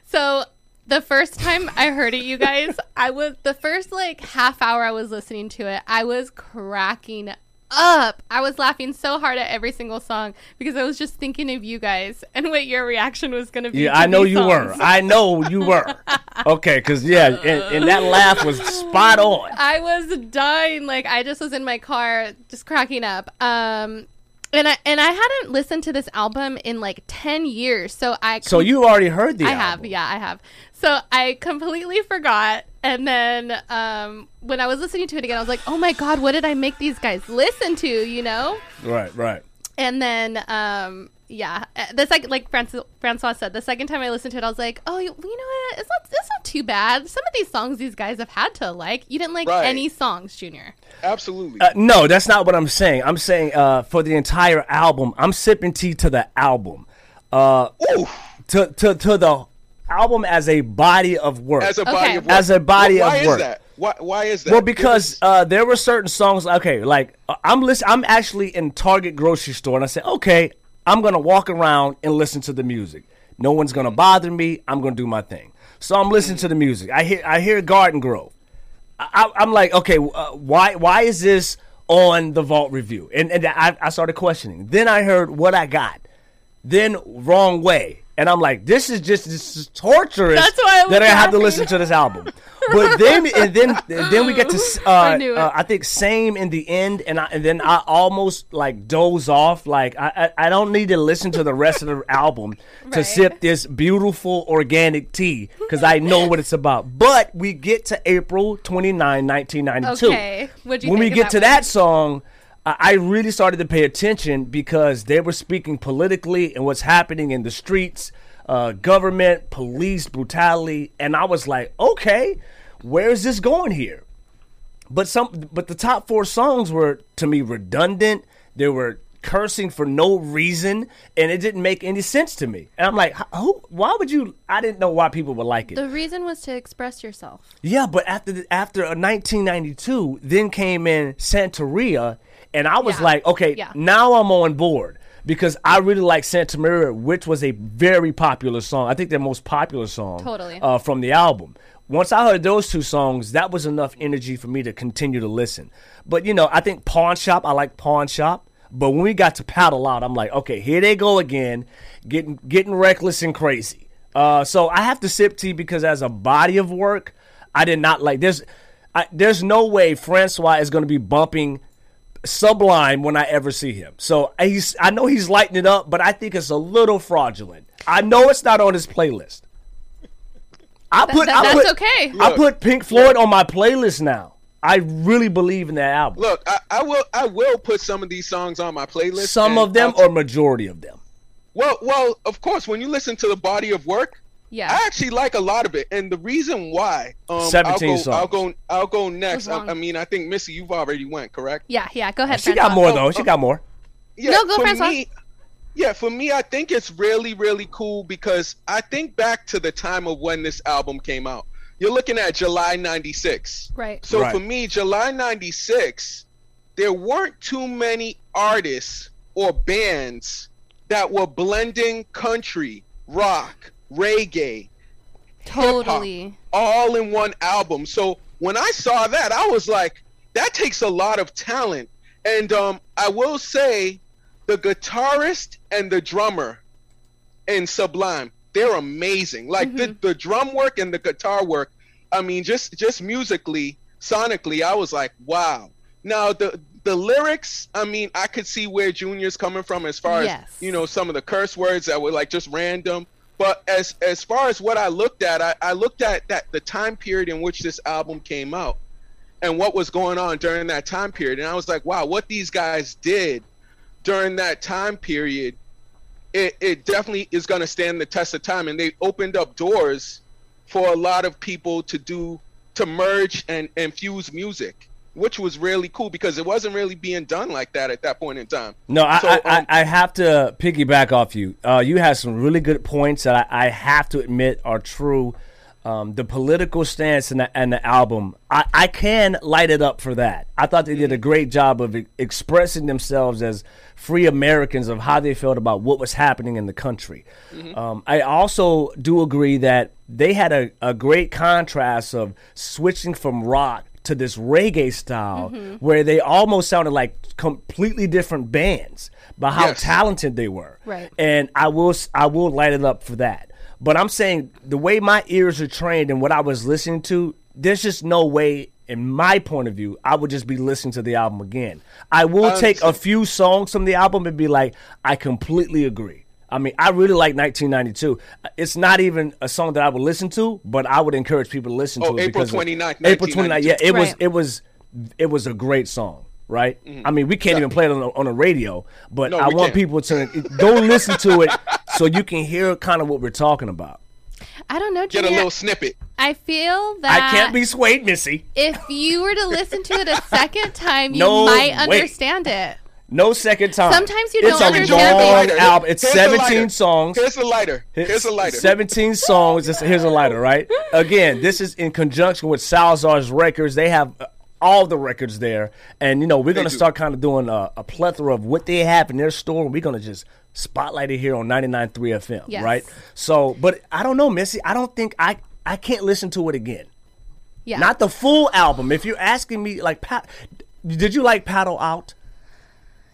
So the first time I heard it, you guys, I was the first like half hour I was listening to it, I was cracking up. I was laughing so hard at every single song because I was just thinking of you guys and what your reaction was going to be. Yeah, to I know you were. I know you were. Okay, because yeah, and, and that laugh was spot on. I was dying. Like I just was in my car, just cracking up. Um, and I and I hadn't listened to this album in like ten years, so I So you already heard the I album. have, yeah, I have. So I completely forgot, and then um, when I was listening to it again, I was like, "Oh my god, what did I make these guys listen to?" You know? Right, right. And then, um, yeah, uh, the second, like Francis, Francois said, the second time I listened to it, I was like, "Oh, you, you know what? It's not, it's not too bad. Some of these songs these guys have had to like. You didn't like Right. any songs, Junior." Absolutely. Uh, no, that's not what I'm saying. I'm saying uh, for the entire album, I'm sipping tea to the album. Uh, Ooh, to, to, to the album as a body of work. as a body of work. As a body why of is that? Why? Why is that? Well, because uh, there were certain songs. Okay, like uh, I'm listen. I'm actually in Target grocery store, and I said, okay, I'm gonna walk around and listen to the music. No one's gonna bother me. I'm gonna do my thing. So I'm listening to the music. I hear I hear Garden Grove. I, I'm like, okay, uh, why why is this on the Vault review, and and I, I started questioning. Then I heard what I got, then wrong way, and I'm like, this is just this is torturous. That's why I that I have to listen to this album. But then and then and then we get to uh, I uh, I think same in the end, and I, and then I almost like doze off. Like I, I I don't need to listen to the rest of the album to sip this beautiful organic tea because I know what it's about. But we get to April 29, 1992. Okay. What'd you when we get to one? that song, I really started to pay attention because they were speaking politically and what's happening in the streets, uh, government, police brutality, and I was like, okay, where is this going here? But some, but the top four songs were to me redundant. They were cursing for no reason, and it didn't make any sense to me. And I'm like, who? Why would you? I didn't know why people would like it. The reason was to express yourself. Yeah, but after the, after uh, 1992, then came in Santeria, and I was Yeah. like, okay, Yeah. now I'm on board because I really like Santeria, which was a very popular song. I think their most popular song, Totally. uh, from the album. Once I heard those two songs, that was enough energy for me to continue to listen. But you know, I think Pawn Shop, I like Pawn Shop. But when we got to Paddle Out, I'm like, okay, here they go again, getting getting reckless and crazy. Uh, so I have to sip tea because as a body of work, I did not like. There's, I, there's no way Francois is going to be bumping Sublime when I ever see him. So he's, I know he's lighting it up, but I think it's a little fraudulent. I know it's not on his playlist. I put, that- I that's put, okay. I put Pink Floyd on my playlist now. I really believe in that album. Look, I, I will I will put some of these songs on my playlist. Some of them I'll- or majority of them. well, well, of course, when you listen to the body of work, Yeah. I actually like a lot of it, and the reason why, um, 17 I'll go, songs. I'll go, I'll go next. I. I mean, I think Missy, you've already went, correct? yeah, yeah. Go ahead. She got more though. She got more. Yeah, No, go, for Francois. me, yeah, for me, I think it's really, really cool because I think back to the time of when this album came out. You're looking at July '96. Right. So Right. for me, July '96, there weren't too many artists or bands that were blending country, rock, reggae, Totally. all in one album. So when I saw that, I was like, that takes a lot of talent. And um, I will say, the guitarist and the drummer in Sublime, they're amazing. Like the, the drum work and the guitar work. I mean, just just musically, sonically, I was like, wow. Now the the lyrics, I mean, I could see where Junior's coming from as far Yes. as you know some of the curse words that were like just random. But as as far as what I looked at, I, I looked at that the time period in which this album came out and what was going on during that time period. And I was like, wow, what these guys did during that time period, it, it definitely is going to stand the test of time. And they opened up doors for a lot of people to do, to merge and, and fuse music, which was really cool because it wasn't really being done like that at that point in time. No, I, So, I, um, I, I have to piggyback off you. Uh, you had some really good points that I, I have to admit are true. Um, the political stance and the, and the album, I, I can light it up for that. I thought they did a great job of e- expressing themselves as free Americans of how they felt about what was happening in the country. Um, I also do agree that they had a, a great contrast of switching from rock to this reggae style mm-hmm. where they almost sounded like completely different bands by how Yes. talented they were. Right. And I will I will light it up for that. But I'm saying the way my ears are trained and what I was listening to, there's just no way in my point of view, I would just be listening to the album again. I will take a few songs from the album and be like, I completely agree. I mean, I really like 1992. It's not even a song that I would listen to, but I would encourage people to listen Oh, to it April because 29th, April 29th. Yeah, it was it was it was a great song, right? Mm-hmm. I mean, we can't even play it on a, on a radio, but No, I want can't. people to go listen to it so you can hear kind of what we're talking about. I don't know, Get a Junior. little snippet. I feel that I can't be swayed, Missy. if you were to listen to it a second time, you No might way. understand it. No second time. Sometimes you it's don't a understand long things. Lighter. album. It's Here's 17 lighter. songs. Here's a lighter. Here's a lighter. 17 songs. This- Here's a lighter, right? Again, this is in conjunction with Salazar's records. They have uh, all the records there. And, you know, we're going to start kind of doing a, a plethora of what they have in their store. We're going to just spotlight it here on 99.3 FM, Yes. right? So, but I don't know, Missy. I don't think I, I can't listen to it again. Yeah. Not the full album. If you're asking me, like, pa- Did you like Paddle Out?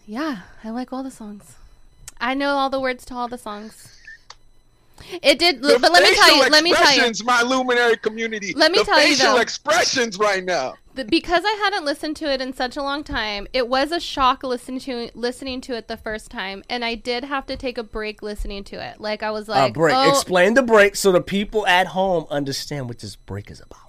Yeah, I like all the songs. I know all the words to all the songs. It did, The but let me tell you. Let me tell you. expressions, my luminary community. Let me the tell you, facial though. expressions right now. the, because I hadn't listened to it in such a long time, it was a shock listening to listening to it the first time, and I did have to take a break listening to it. Like I was Uh, like, break. oh, Explain the break so the people at home understand what this break is about.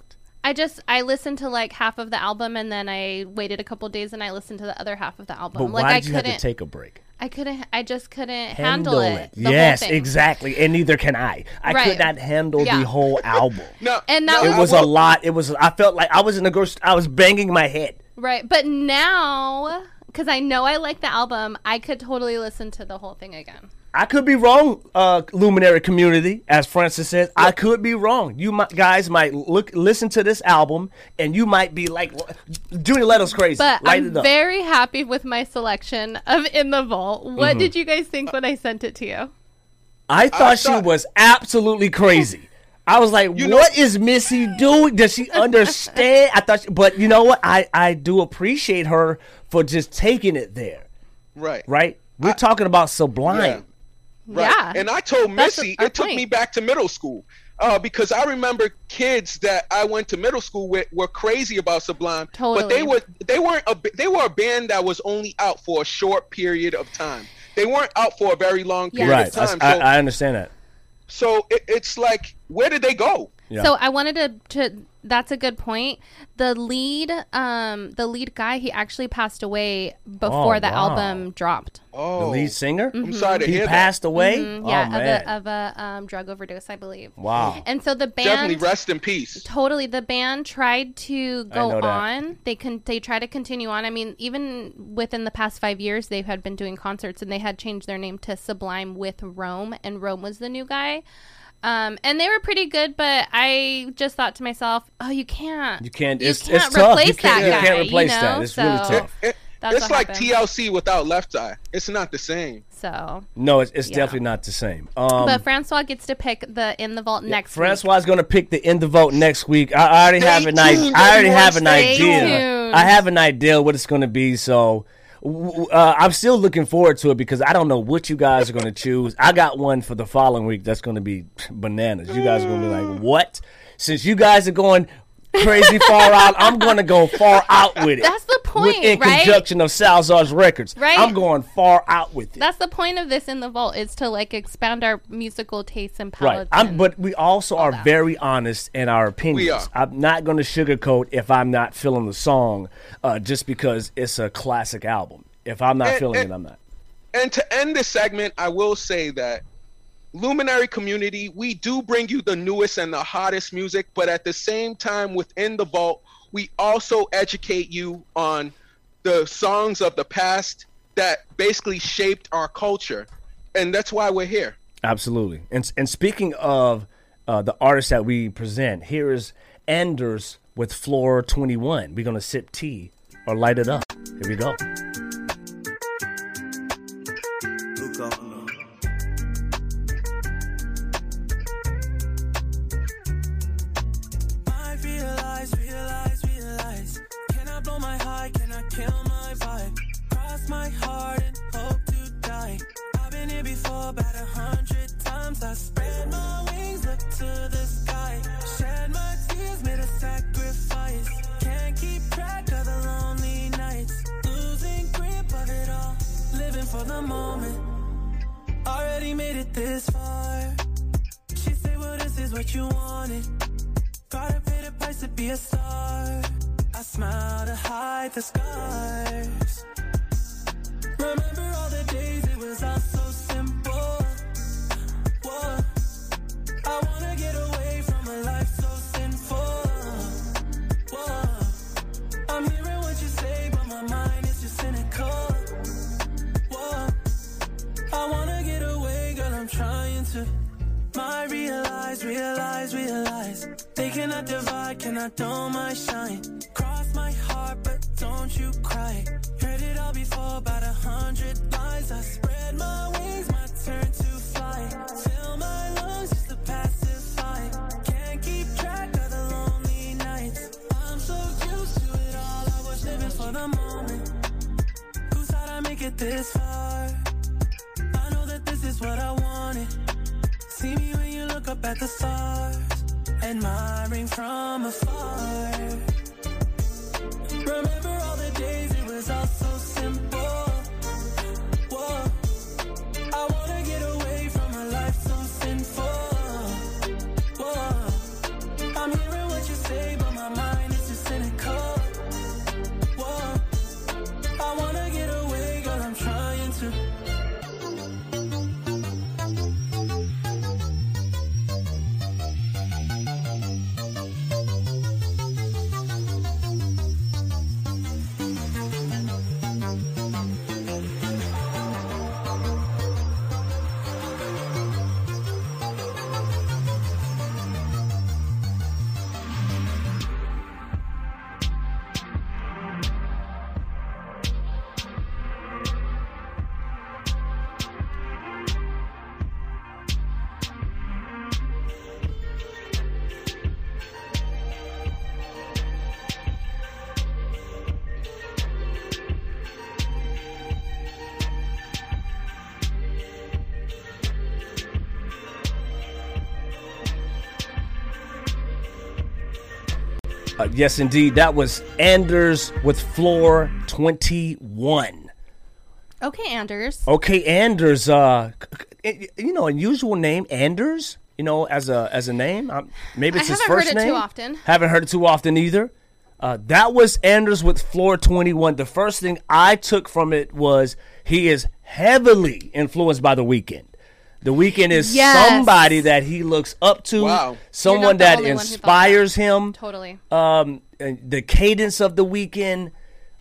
I just I listened to like half of the album, and then I waited a couple days, and I listened to the other half of the album. But like why I did you have couldn't, to take a break? I couldn't, I just couldn't handle, it. the whole yes, thing. exactly. And neither can I. I Right. could not handle Yeah. the whole album. No, And no, that it I was a lot. It was. I felt like I was in a grocery. I was banging my head. Right, but now because I know I like the album, I could totally listen to the whole thing again. I could be wrong, uh, luminary community, as Francis says. I could be wrong. You might, guys might look, listen to this album, and you might be like, "Junior Leto's crazy." But Light I'm very happy with my selection of In the Vault. What Mm-hmm. did you guys think when I sent it to you? I thought she thought- was absolutely crazy. I was like, You know- "What is Missy doing? Does she understand?" I thought, she, but you know what? I I do appreciate her for just taking it there. right, Right? We're talking about Sublime. Right. Yeah. And I told That's Missy our it took point. me back to middle school. Uh, because I remember kids that I went to middle school with were crazy about Sublime, but they were they weren't a b- they were a band that was only out for a short period of time. They weren't out for a very long period Right. of time. I, so I understand that. so it, it's like where did they go? Yeah. So I wanted to, to that's a good point. The lead um the lead guy, he actually passed away before Oh, the wow. album dropped. Oh, The lead singer? I'm sorry to Mm-hmm. He hear passed away? Mm, Oh, yeah, man. of a of a um, drug overdose, I believe. wow. And so the that. Definitely rest in peace. Totally, the band tried to know go that. on. They can they try to continue on. I mean, even within the past five years, they had been doing concerts, and they had changed their name to Sublime with Rome, and Rome was the new guy. Um, and they were pretty good, but I just thought to myself, "Oh, you can't, You can't. you It's, can't it's tough. replace You can't, that you can't replace you know? that. It's really tough. It- That's it's like happened. TLC without Left Eye. It's not the same. So, No, it's, it's Yeah. definitely not the same. Um, but Francois gets to pick the in the vault next. week. Francois is going to pick the in the vault next week. I, I already Stay have an idea. I already have an idea. tuned. I have an idea what it's going to be. So w- w- uh, I'm still looking forward to it because I don't know what you guys are going to choose. I got one for the following week that's going to be bananas. You guys are going to be like, what? Since you guys are going crazy far out, I'm going to go far out with it. That's the With- point, in right? conjunction of Salazar's records. Right. I'm going far out with it. That's the point of this in the vault is to like expand our musical tastes and Right. I'm, but we also are that. very honest in our opinions. We are. I'm not going to sugarcoat if I'm not feeling the song uh, just because it's a classic album. If I'm not And- feeling and- it, I'm not. And to end this segment, I will say that Luminary community, we do bring you the newest and the hottest music, but at the same time, within the vault, we also educate you on the songs of the past that basically shaped our culture. And that's why we're here. Absolutely. And and speaking of uh, the artists that we present, here is Anders with Floor 21. We're going to sip tea or light it up. Here we go. Kill my vibe? Cross my heart and hope to die. I've been here before about a hundred times. I spread my wings, look to the sky. Shed my tears, made a sacrifice. Can't keep track of the lonely nights. Losing grip of it all. Living for the moment. Already made it this far. She said, Well, this is what you wanted. Gotta pay the price to be a star. I smile to hide the scars. Remember all the days it was all so simple. Whoa. I wanna get away from a life so sinful. Whoa. I'm hearing what you say, but my mind is just cynical. Whoa. I wanna get away, girl, I'm trying to. My realize, realize, realize. They cannot divide, cannot dull my shine? Cross my heart, but don't you cry. Heard it all before, about a hundred lies. I spread my wings, my turn to fly. Fill my lungs just to pacify. Can't keep track of the lonely nights. I'm so used to it all, I was living for the moment. Who thought I'd make it this far? I know that this is what I See me when you look up at the stars, admiring from afar. Remember all the days it was all so yes, indeed. That was Anders with Floor 21. Okay, Anders. Okay, Anders. Uh, you know, unusual name, Anders. You know, as a as a name. Um, maybe I it's his haven't heard first it too name. often. Haven't heard it too often either. Uh, that was Anders with Floor 21. The first thing I took from it was he is heavily influenced by the Weeknd. The Weeknd is Yes. somebody that he looks up to, Wow. someone You're not the that only one who thought inspires him Totally. um, and the cadence of the Weeknd,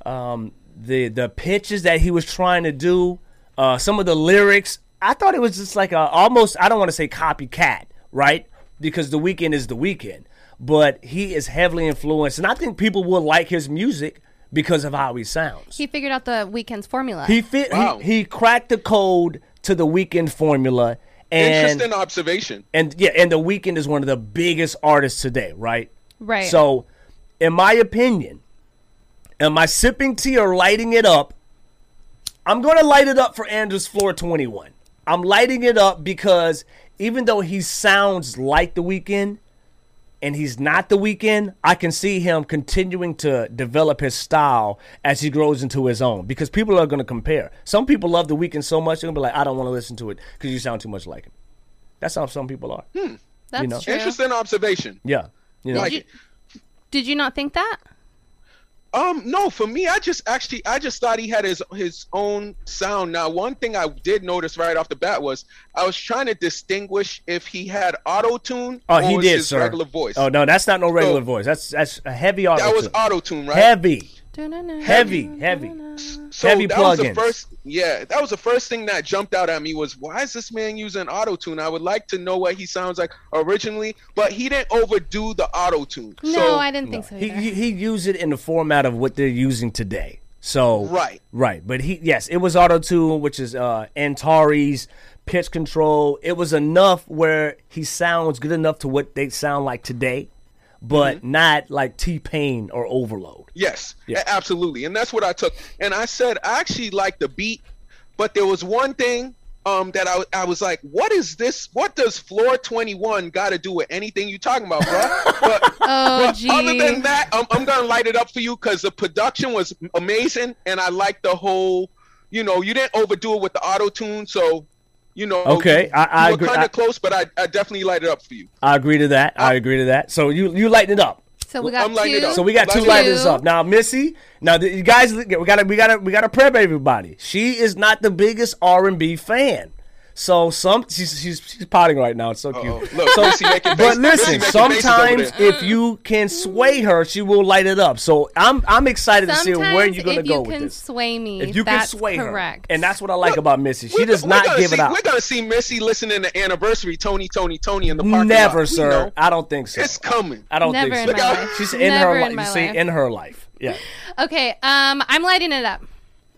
um, the the pitches that he was trying to do, uh, some of the lyrics. I thought it was just like a almost. I don't want to say copycat, right? Because the Weeknd is the Weeknd, but he is heavily influenced, and I think people will like his music because of how he sounds. He figured out the Weeknd's formula. He fit. Wow. He, he cracked the code to the Weeknd formula, and Interesting observation. and yeah, and the Weeknd is one of the biggest artists today, right? Right. So, in my opinion, am I sipping tea or lighting it up? I'm going to light it up for Andrews Floor 21. I'm lighting it up because even though he sounds like the Weeknd and he's not the Weeknd, I can see him continuing to develop his style as he grows into his own because people are going to compare. Some people love the Weeknd so much, they're going to be like, I don't want to listen to it because you sound too much like him. That's how some people are. Hmm. That's you know. true. Interesting observation. Yeah. You know, Like you- Did you not think that? Um, no, for me, I just actually, I just thought he had his his own sound. Now, one thing I did notice right off the bat was I was trying to distinguish if he had auto tune Oh, he did, his sir. regular voice. Oh no, that's not no regular So- voice. That's that's a heavy auto. that was auto tune, right? Heavy, Heavy. heavy, heavy. So heavy that was the first, yeah, that was the first thing that jumped out at me was why is this man using auto tune? I would like to know what he sounds like originally, but he didn't overdo the auto tune. No, so, I didn't think so He, either. he he used it in the format of what they're using today. So Right. right. But he yes, it was auto tune, which is uh Antares pitch control. It was enough where he sounds good enough to what they sound like today, but Mm-hmm. not like T Pain or Overload. Yes, Yeah. absolutely, and that's what I took. And I said I actually like the beat, but there was one thing um, that I, I was like, what is this? What does Floor Twenty One got to do with anything you talking about, bro? But, Oh, but gee. other than that, I'm, I'm gonna light it up for you because the production was amazing, and I like the whole. You know, you didn't overdo it with the auto tune, so. You know, Okay, you, I- I you agree. kind of close, but I, I definitely light it up for you. I agree to that. I agree to that. So you you lighten it up. so we got I'm lighting it two. up. So we got two Two. lighters up now, Missy. Now the, you guys, we gotta we gotta we gotta prep everybody. She is not the biggest R and B fan. So some she's she's, she's potting right now. It's so Uh-oh. cute. Look, So- Missy making but face- Missy listen, making sometimes if you can sway her, she will light it up. So I'm I'm excited to see where you're gonna if go you with can this. sway me, If you that's can sway me, correct. her, and that's what I like Look, about Missy. She does not gonna give it see- out. We're gonna see Missy listening to anniversary Tony, Tony, Tony in the parking. Never, We sir. know. I don't think so. It's coming. I don't Never think in so. my life. She's in Never her in life. my You see, in her life. Yeah. Okay, um, I'm lighting it up.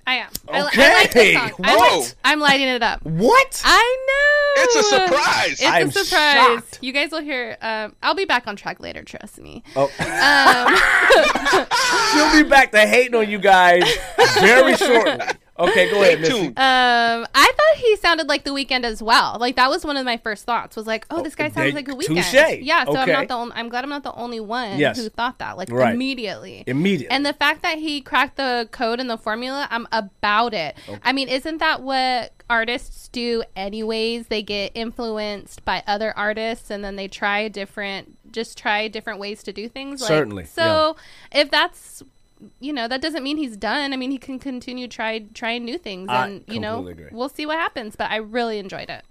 I am. I, li- I Okay. like this song. I Whoa. like- I'm lighting it up. What? I know. It's a surprise. It's I'm a surprise. shocked. You guys will hear. Um, I'll be back on track later. Trust me. Oh. Um, She'll be back to hating on you guys very shortly. Okay, go ahead, Missy. Um, I thought he sounded like The Weeknd as well. Like that was one of my first thoughts. Was like, oh, this guy sounds like The Weeknd. touche. Yeah, so I'm not the only. I'm glad I'm not the only one Yes. who thought that. Like Right. immediately. Immediately. And the fact that he cracked the code and the formula, I'm about it. I mean, isn't that what artists do anyways? They get influenced by other artists and then they try different, just try different ways to do things. Like, Certainly, So if that's you know that doesn't mean he's done. I mean he can continue try trying new things, I and you know agree. we'll see what happens. But I really enjoyed it.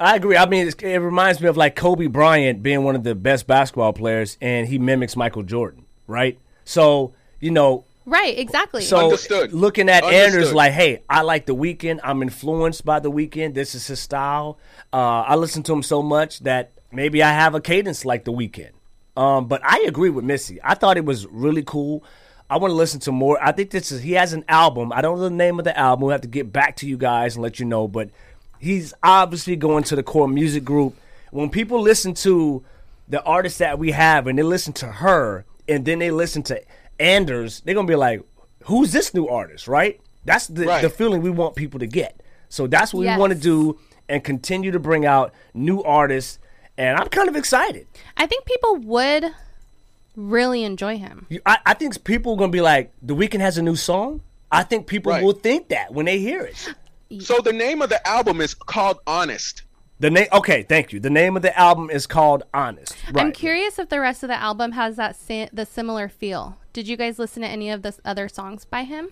I agree. I mean, it's, it reminds me of like Kobe Bryant being one of the best basketball players, and he mimics Michael Jordan, right? So you know, Right? Exactly. so Understood. looking at Understood. Anders like, hey, I like the Weeknd. I'm influenced by the Weeknd. This is his style. Uh, I listen to him so much that maybe I have a cadence like the Weeknd. Um, but I agree with Missy. I thought it was really cool. I want to listen to more. I think this is he has an album. I don't know the name of the album. We'll have to get back to you guys and let you know. But he's obviously going to the core music group. When people listen to the artists that we have and they listen to her and then they listen to Anders, they're gonna be like, "Who's this new artist?" Right? That's the, Right. the feeling we want people to get. So that's what Yes. we want to do and continue to bring out new artists. And I'm kind of excited. I think people would really enjoy him. You- I, I think people are gonna be like, "The Weeknd has a new song." I think people Right. will think that when they hear it. So the name of the album is called Honest. The name, okay, thank you. The name of the album is called Honest. Right. I'm curious if the rest of the album has that si- the similar feel. Did you guys listen to any of the s- other songs by him?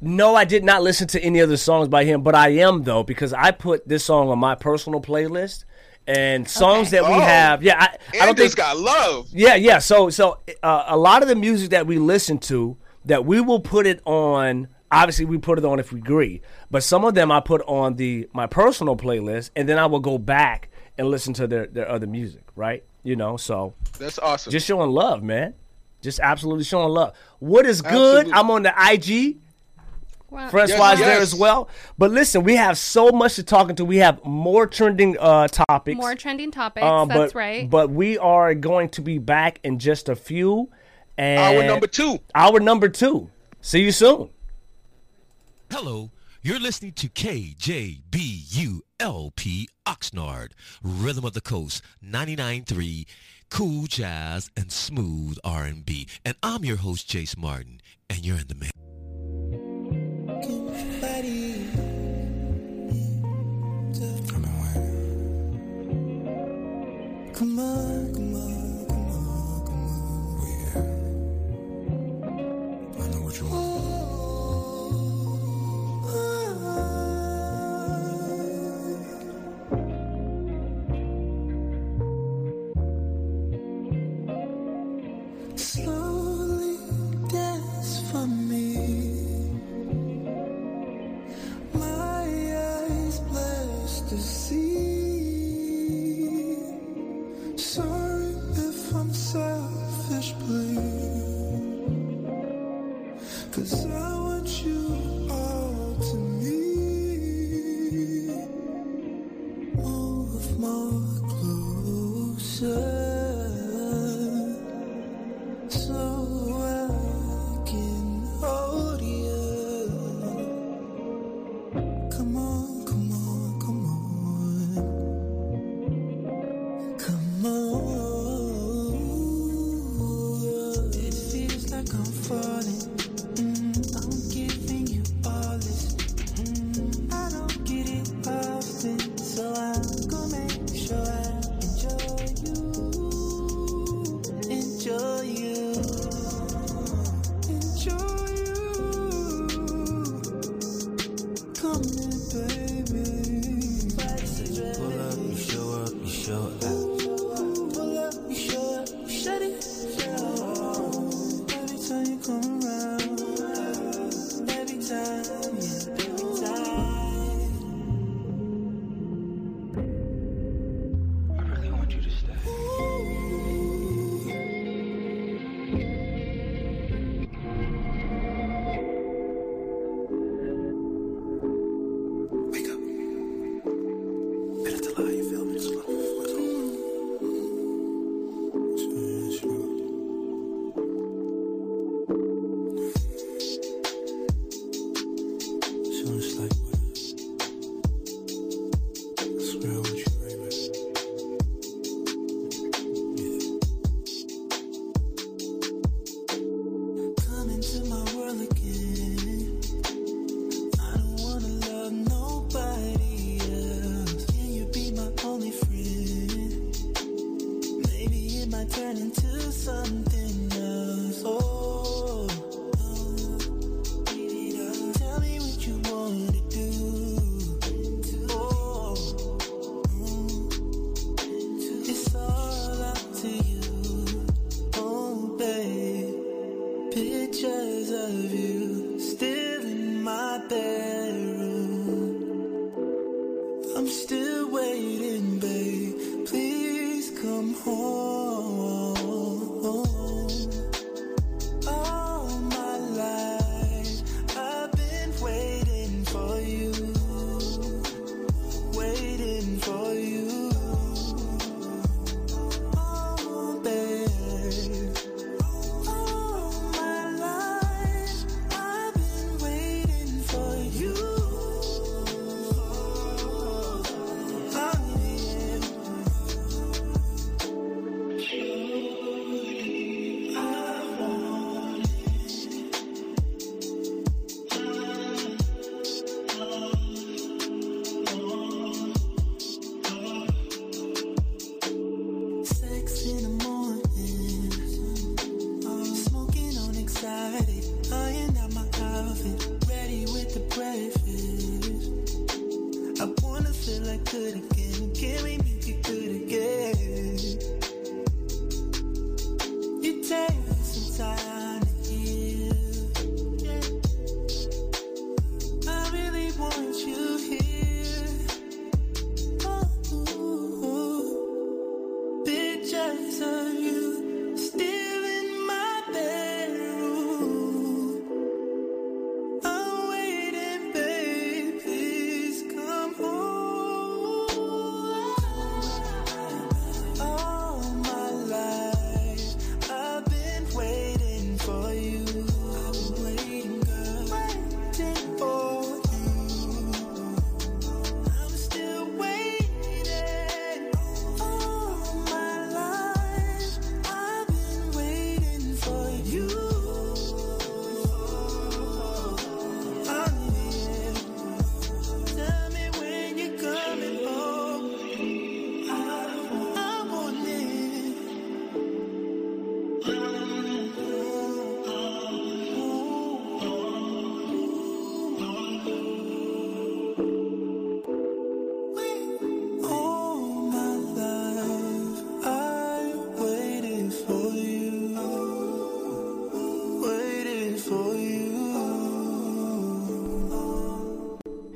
No, I did not listen to any other songs by him, but I am though because I put this song on my personal playlist and songs Okay. that we Oh. have. Yeah, I, I don't think. got love. Yeah, yeah. So, so uh, a lot of the music that we listen to, that we will put it on. Obviously, we put it on if we agree, but some of them I put on the my personal playlist, and then I will go back and listen to their their other music. Right? You know, so That's awesome. just showing love, man. Just absolutely showing love. What is good? Absolutely. I'm on the IG. Well, Francois is Yes, there yes. as well. But listen, we have so much to talk into. We have more trending uh, topics. More trending topics. Um, that's right. But we are going to be back in just a few. And Hour number two. Hour number two. See you soon. Hello, you're listening to KJBULP Oxnard, Rhythm of the Coast, 99.3, cool jazz and smooth R&B. And I'm your host, Jace Martin, and you're in the mix. Come on,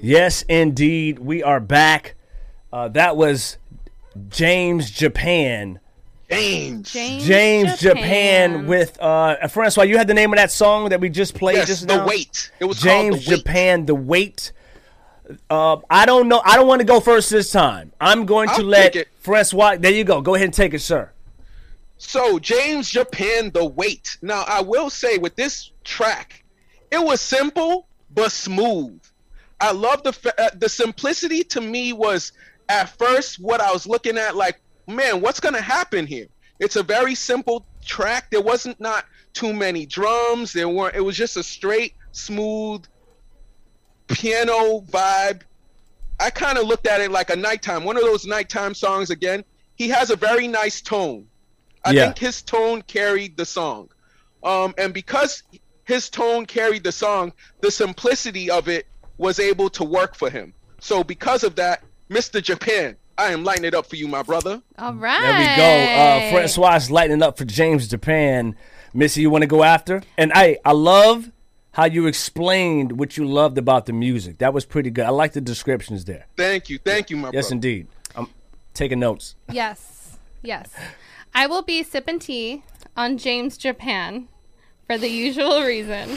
Yes, indeed, we are back. Uh, that was James Japan. James. James, James Japan, with uh, Francois. You had the name of that song that we just played Yes, just The now. Wait. It was James called The Wait. Japan, the wait. Uh, I don't know. I don't want to go first this time. I'm going to I'll let. Francois. There you go. Go ahead and take it, sir. So James Japan, The Wait. Now I will say with this track, it was simple but smooth. I love the fa- uh, the simplicity. To me, was at first what I was looking at. Like, man, what's gonna happen here? It's a very simple track. There wasn't not too many drums. There weren't. It was just a straight, smooth piano vibe. I kind of looked at it like a nighttime, one of those nighttime songs again. He has a very nice tone. I Yeah. think his tone carried the song. Um, and because his tone carried the song, the simplicity of it was able to work for him. So because of that, Mr. Japan, I am lighting it up for you, my brother. All right. There we go. Uh, Francois is lighting up for James Japan. Missy, you want to go after? And I, I love how you explained what you loved about the music. That was pretty good. I like the descriptions there. Thank you, thank you, my Yes, brother. indeed. I'm taking notes. Yes. Yes. I will be sipping tea on James Japan for the usual reason.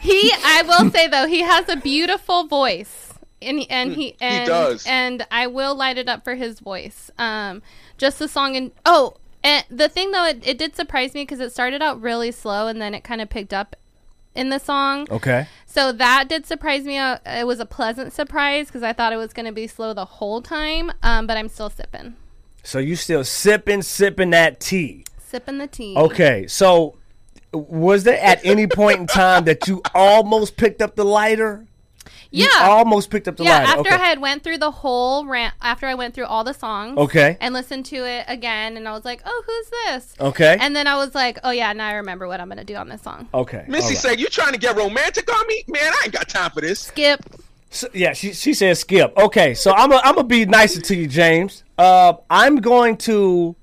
He I will say though, he has a beautiful voice. And and he and does. and I will light it up for his voice. Um just the song and oh, and the thing though it, it did surprise me because it started out really slow and then it kind of picked up in the song. Okay. So that did surprise me. Uh, It was a pleasant surprise because I thought it was going to be slow the whole time. Um, but I'm still sipping, So you still sipping, sipping that tea. sipping the tea. Okay. So was there at any point in time that you almost picked up the lighter? You Yeah. almost picked up the yeah, lighter. after okay. I had went through the whole rant, after I went through all the songs, Okay. and listened to it again, and I was like, "Oh, who's this?" Okay. and then I was like, "Oh yeah, now I remember what I'm gonna do on this song." okay. Missy all right. said, "You trying to get romantic on me, man? I ain't got time for this." Skip. So, yeah, she she said skip. Okay, so I'm i I'm gonna be nicer to you, James. Uh, I'm going to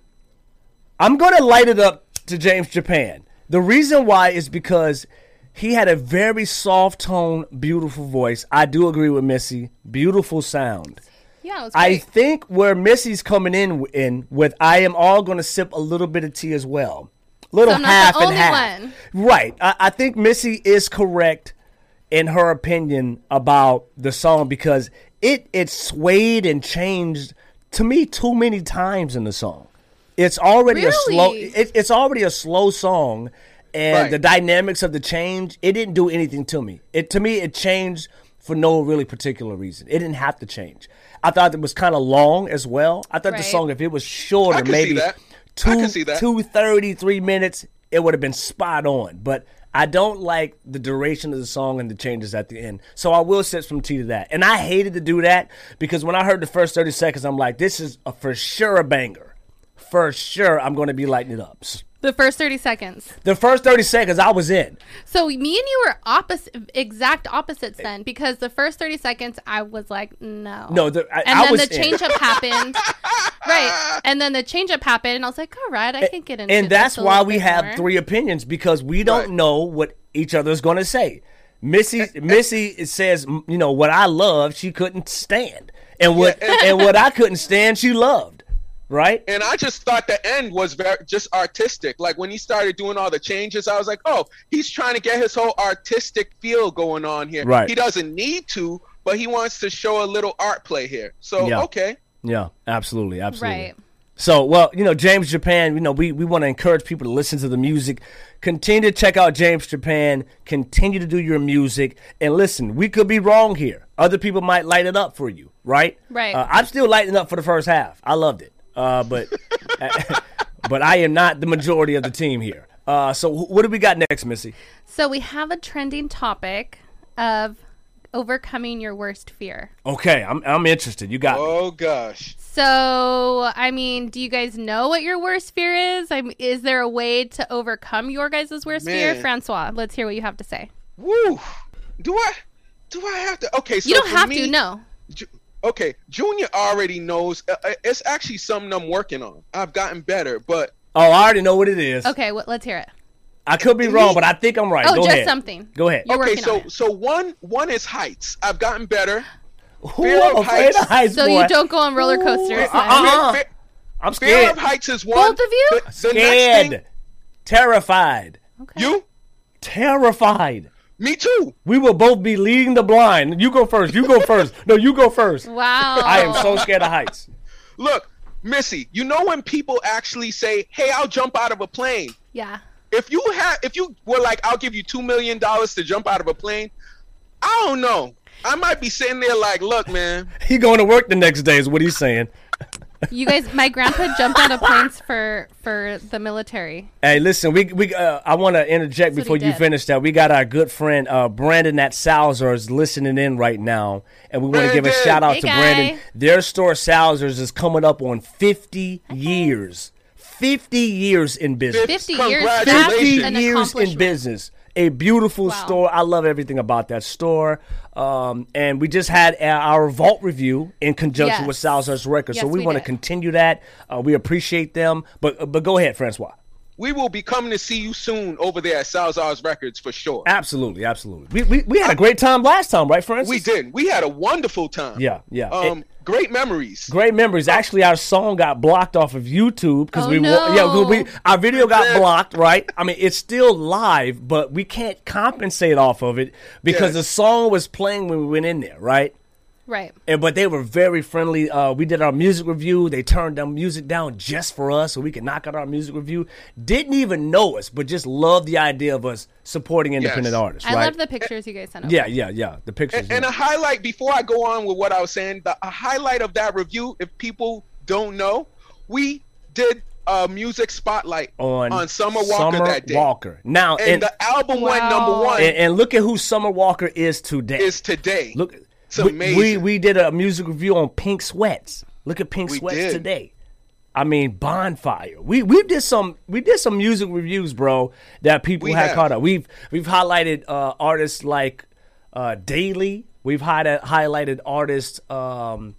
I'm going to light it up to James Japan. The reason why is because he had a very soft tone, beautiful voice. I do agree with Missy. Beautiful sound. Yeah, it was I think where Missy's coming in in with I am all going to sip a little bit of tea as well. Little So I'm not the half and half. one. Right. I, I think Missy is correct in her opinion about the song because it it swayed and changed to me too many times in the song. It's already a slow it, it's already a slow song and Right. the dynamics of the change it didn't do anything to me. It to me it changed for no really particular reason. It didn't have to change. I thought it was kind of long as well. I thought the song if it was shorter I can see maybe that. I two can see that. two thirty three minutes it would have been spot on. But I don't like the duration of the song and the changes at the end. So I will sip some tea to that. And I hated to do that because when I heard the first 30 seconds, I'm like, this is a, for sure a banger. For sure, I'm going to be lighting it up. The first 30 seconds. The first 30 seconds, I was in. So me and you were opposite, exact opposites then, because the first 30 seconds I was like, no. No, the- I- and I then was the in. change up happened. right. And then the change up happened, and I was like, all right, I can get into And this that's a why we have more. three opinions because we don't Right. know what each other's going to say. Missy Missy says, you know, what I love, she couldn't stand. And what and- and what I couldn't stand, she loved. Right? And I just thought the end was very just artistic. Like when he started doing all the changes, I was like, oh, he's trying to get his whole artistic feel going on here. Right. He doesn't need to, but he wants to show a little art play here. So Yeah. okay. Yeah, absolutely, absolutely. Right. So, well, you know, James Japan, you know, we, we want to encourage people to listen to the music. Continue to check out James Japan. Continue to do your music. And listen, we could be wrong here. Other people might light it up for you, right? Right. Uh, I'm still lighting up for the first half. I loved it. Uh, but but I am not the majority of the team here. Uh, so what do we got next, Missy? So we have a trending topic of overcoming your worst fear. Okay, I'm I'm interested. You got me. Oh gosh. So, I mean, do you guys know what your worst fear is? I mean, is there a way to overcome your guys' worst fear? Francois, let's hear what you have to say. Woo. Do I do I have to okay, so you don't have me, to, no. Ju- okay, Junior already knows. Uh, uh, it's actually something I'm working on. I've gotten better, but Oh, I already know what it is. Okay, well, let's hear it. I could be wrong, but I think I'm right. Oh, Go just ahead. something. Go ahead. You're okay, so on it. so one one is heights. I've gotten better. Fear I'm of afraid of heights. heights, So boy. you don't go on roller coasters. then. Uh-uh. Fear, I'm fear scared. of heights is one. Both of you? The, the next Scared. thing, Terrified. Okay. you, Terrified. Me too. We will both be leading the blind. You go first. You go first. No, you go first. Wow. I am so scared of heights. Look, Missy, you know when people actually say, "Hey, I'll jump out of a plane." Yeah. If you had, if you were like, "I'll give you two million dollars to jump out of a plane," I don't know. I might be sitting there like, "Look, man, He going to work the next day is what he's saying. You guys, my grandpa jumped out of planes for for the military. Hey, listen, we we uh, I want to interject That's before you did. finish that. We got our good friend uh, Brandon at Salzer's listening in right now, and we want to give a shout out Hey, to guy. Brandon. Their store Salzer's is coming up on 50 years. 50 years in business. 50 years. Congratulations. That's an 50 years in business. A beautiful Wow. store. I love everything about that store. Um, and we just had our vault review in conjunction Yes. with Salzer's Records. so we, we want to continue that. Uh, we appreciate them. But but go ahead, Francois. we will be coming to see you soon over there at Salazar's Records for sure." Absolutely, absolutely. We, we, we had a great time last time, right, Francis? We did. We had a wonderful time. Yeah, yeah. Um, It- great memories. Great memories. Actually, our song got blocked off of YouTube because Oh, we, wa- no. yeah, 'cause we our video got Yeah. blocked. Right? I mean, it's still live, but we can't compensate off of it because Yes. the song was playing when we went in there. Right? Right. And but they were very friendly. Uh, we did our music review. They turned the music down just for us, so we could knock out our music review. Didn't even know us, but just loved the idea of us supporting independent Yes. artists. I right? love the pictures you guys sent over. Yeah, yeah, yeah. The pictures. And, and a highlight before I go on with what I was saying, the a highlight of that review, if people don't know, we did a music spotlight on on Summer Walker Summer that day. Walker. Now, And, and, the album went number one and, and look at who Summer Walker is today. is today. look, it's we, amazing. we we did a music review on Pink Sweats. Look at Pink We Sweats did. today. I mean, Bonfire. We we did some we did some music reviews, bro, that people We had have. caught up. We've we've highlighted uh, artists like uh, Daily. We've highlighted highlighted artists. Um,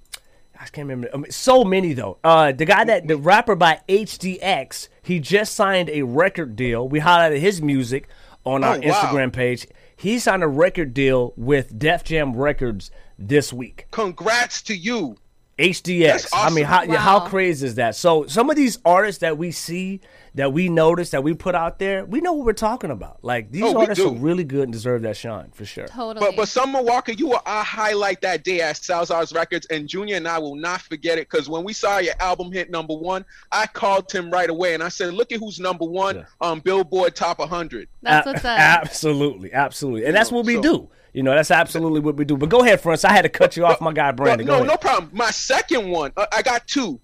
I can't remember. I mean, so many though. Uh, the guy that the rapper by HDX, he just signed a record deal. We highlighted his music on our Oh, wow. Instagram page. He signed a record deal with Def Jam Records this week. Congrats to you. HDX. That's I mean, how awesome. how crazy is that? So some of these artists that we see, that we notice, that we put out there, we know what we're talking about. Like these Oh, artists are really good and deserve that shine for sure. Totally. But but Summer Walker, you were our highlight that day at Salzer's Records, and Junior and I will not forget it because when we saw your album hit number one, I called him right away and I said, "Look at who's number one Yeah. on Billboard Top 100." That's A- what's up. Absolutely, absolutely, and that's know, what we so- do. You know, that's absolutely what we do. But go ahead, friends. I had to cut you off, my guy Brandon. no, no, no problem. My second one, uh, I got two.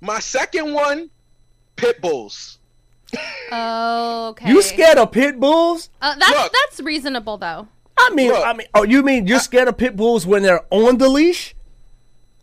My second one, Pit Bulls. Oh, okay. You scared of pit bulls? Uh, that's Look. that's reasonable though. I mean, Look. I mean, oh, you mean you're scared of pit bulls when they're on the leash?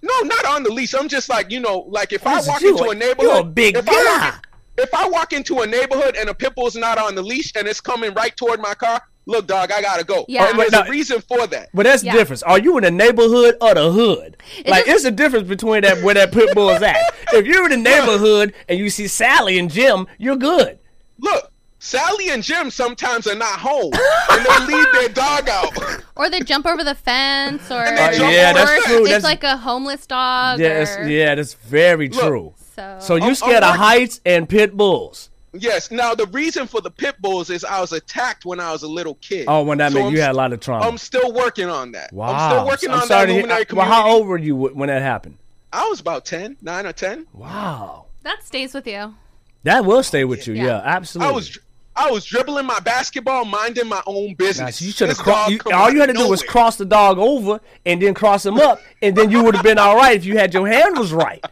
No, not on the leash. I'm just like you know, like if I walk you? into a You're neighborhood, a big if I walk guy. if I walk into a neighborhood and a pit bull's not on the leash and it's coming right toward my car, look, dog, I gotta go. Yeah. And there's no. a reason for that. But that's Yeah. the difference. Are you in the neighborhood or the hood? like, just- it's a difference between that where that pit bull is at. if you're in the neighborhood and you see Sally and Jim, you're good. Look, Sally and Jim sometimes are not home and they leave their dog out. Or they jump over the fence, or, they uh, jump yeah, that's true. It's That's- like a homeless dog. Yeah, that's, yeah, that's very Look. true. So, So you I'm- scared I'm of heights and pit bulls? Yes. Now the reason for the pit bulls is I was attacked when I was a little kid. Oh, when that So meant I'm you had a lot of trauma. I'm still working on that. wow. I'm still working I'm on sorry that to hear- luminary Well, community. how old were you when that happened? I was about 10, 9 or 10. Wow. that stays with you. That will stay with you. Yeah, Yeah. absolutely. I was I was dribbling my basketball, minding my own business. Nah, so you should have This crossed. You, all you had to of do was cross the dog over and then cross him up, and then you would have been all right if you had your handles right.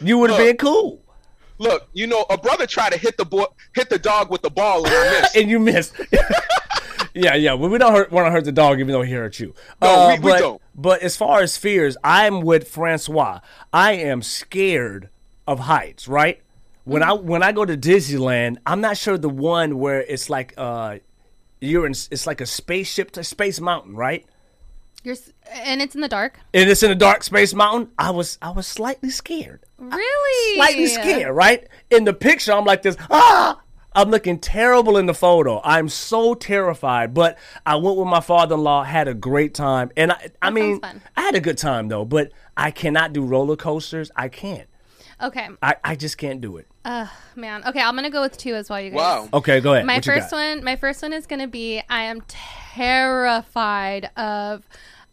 You would have been cool, Look, you know, a brother tried to hit the boy, hit the dog with the ball, and I missed. and you missed. yeah, yeah. Well, we don't hurt, want to hurt the dog, even though he hurt you. Uh, No, we- we but, don't. But as far as fears, I'm with Francois. I am scared of heights. Right. When I when I go to Disneyland, I'm not sure the one where it's like uh, you're in. It's like a spaceship to Space Mountain, right? You're, and it's in the dark. and it's in a dark space mountain, I was I was slightly scared. Really? Slightly scared, right? In the picture, I'm like this, ah! I'm looking terrible in the photo. I'm so terrified. But I went with my father in law, had a great time. And I I mean. I had a good time though, but I cannot do roller coasters. I can't. Okay, I, I just can't do it. Oh, man. Okay, I'm gonna go with two as well. You guys. Wow. Okay, go ahead. My What first one, my first one is gonna be I am terrified of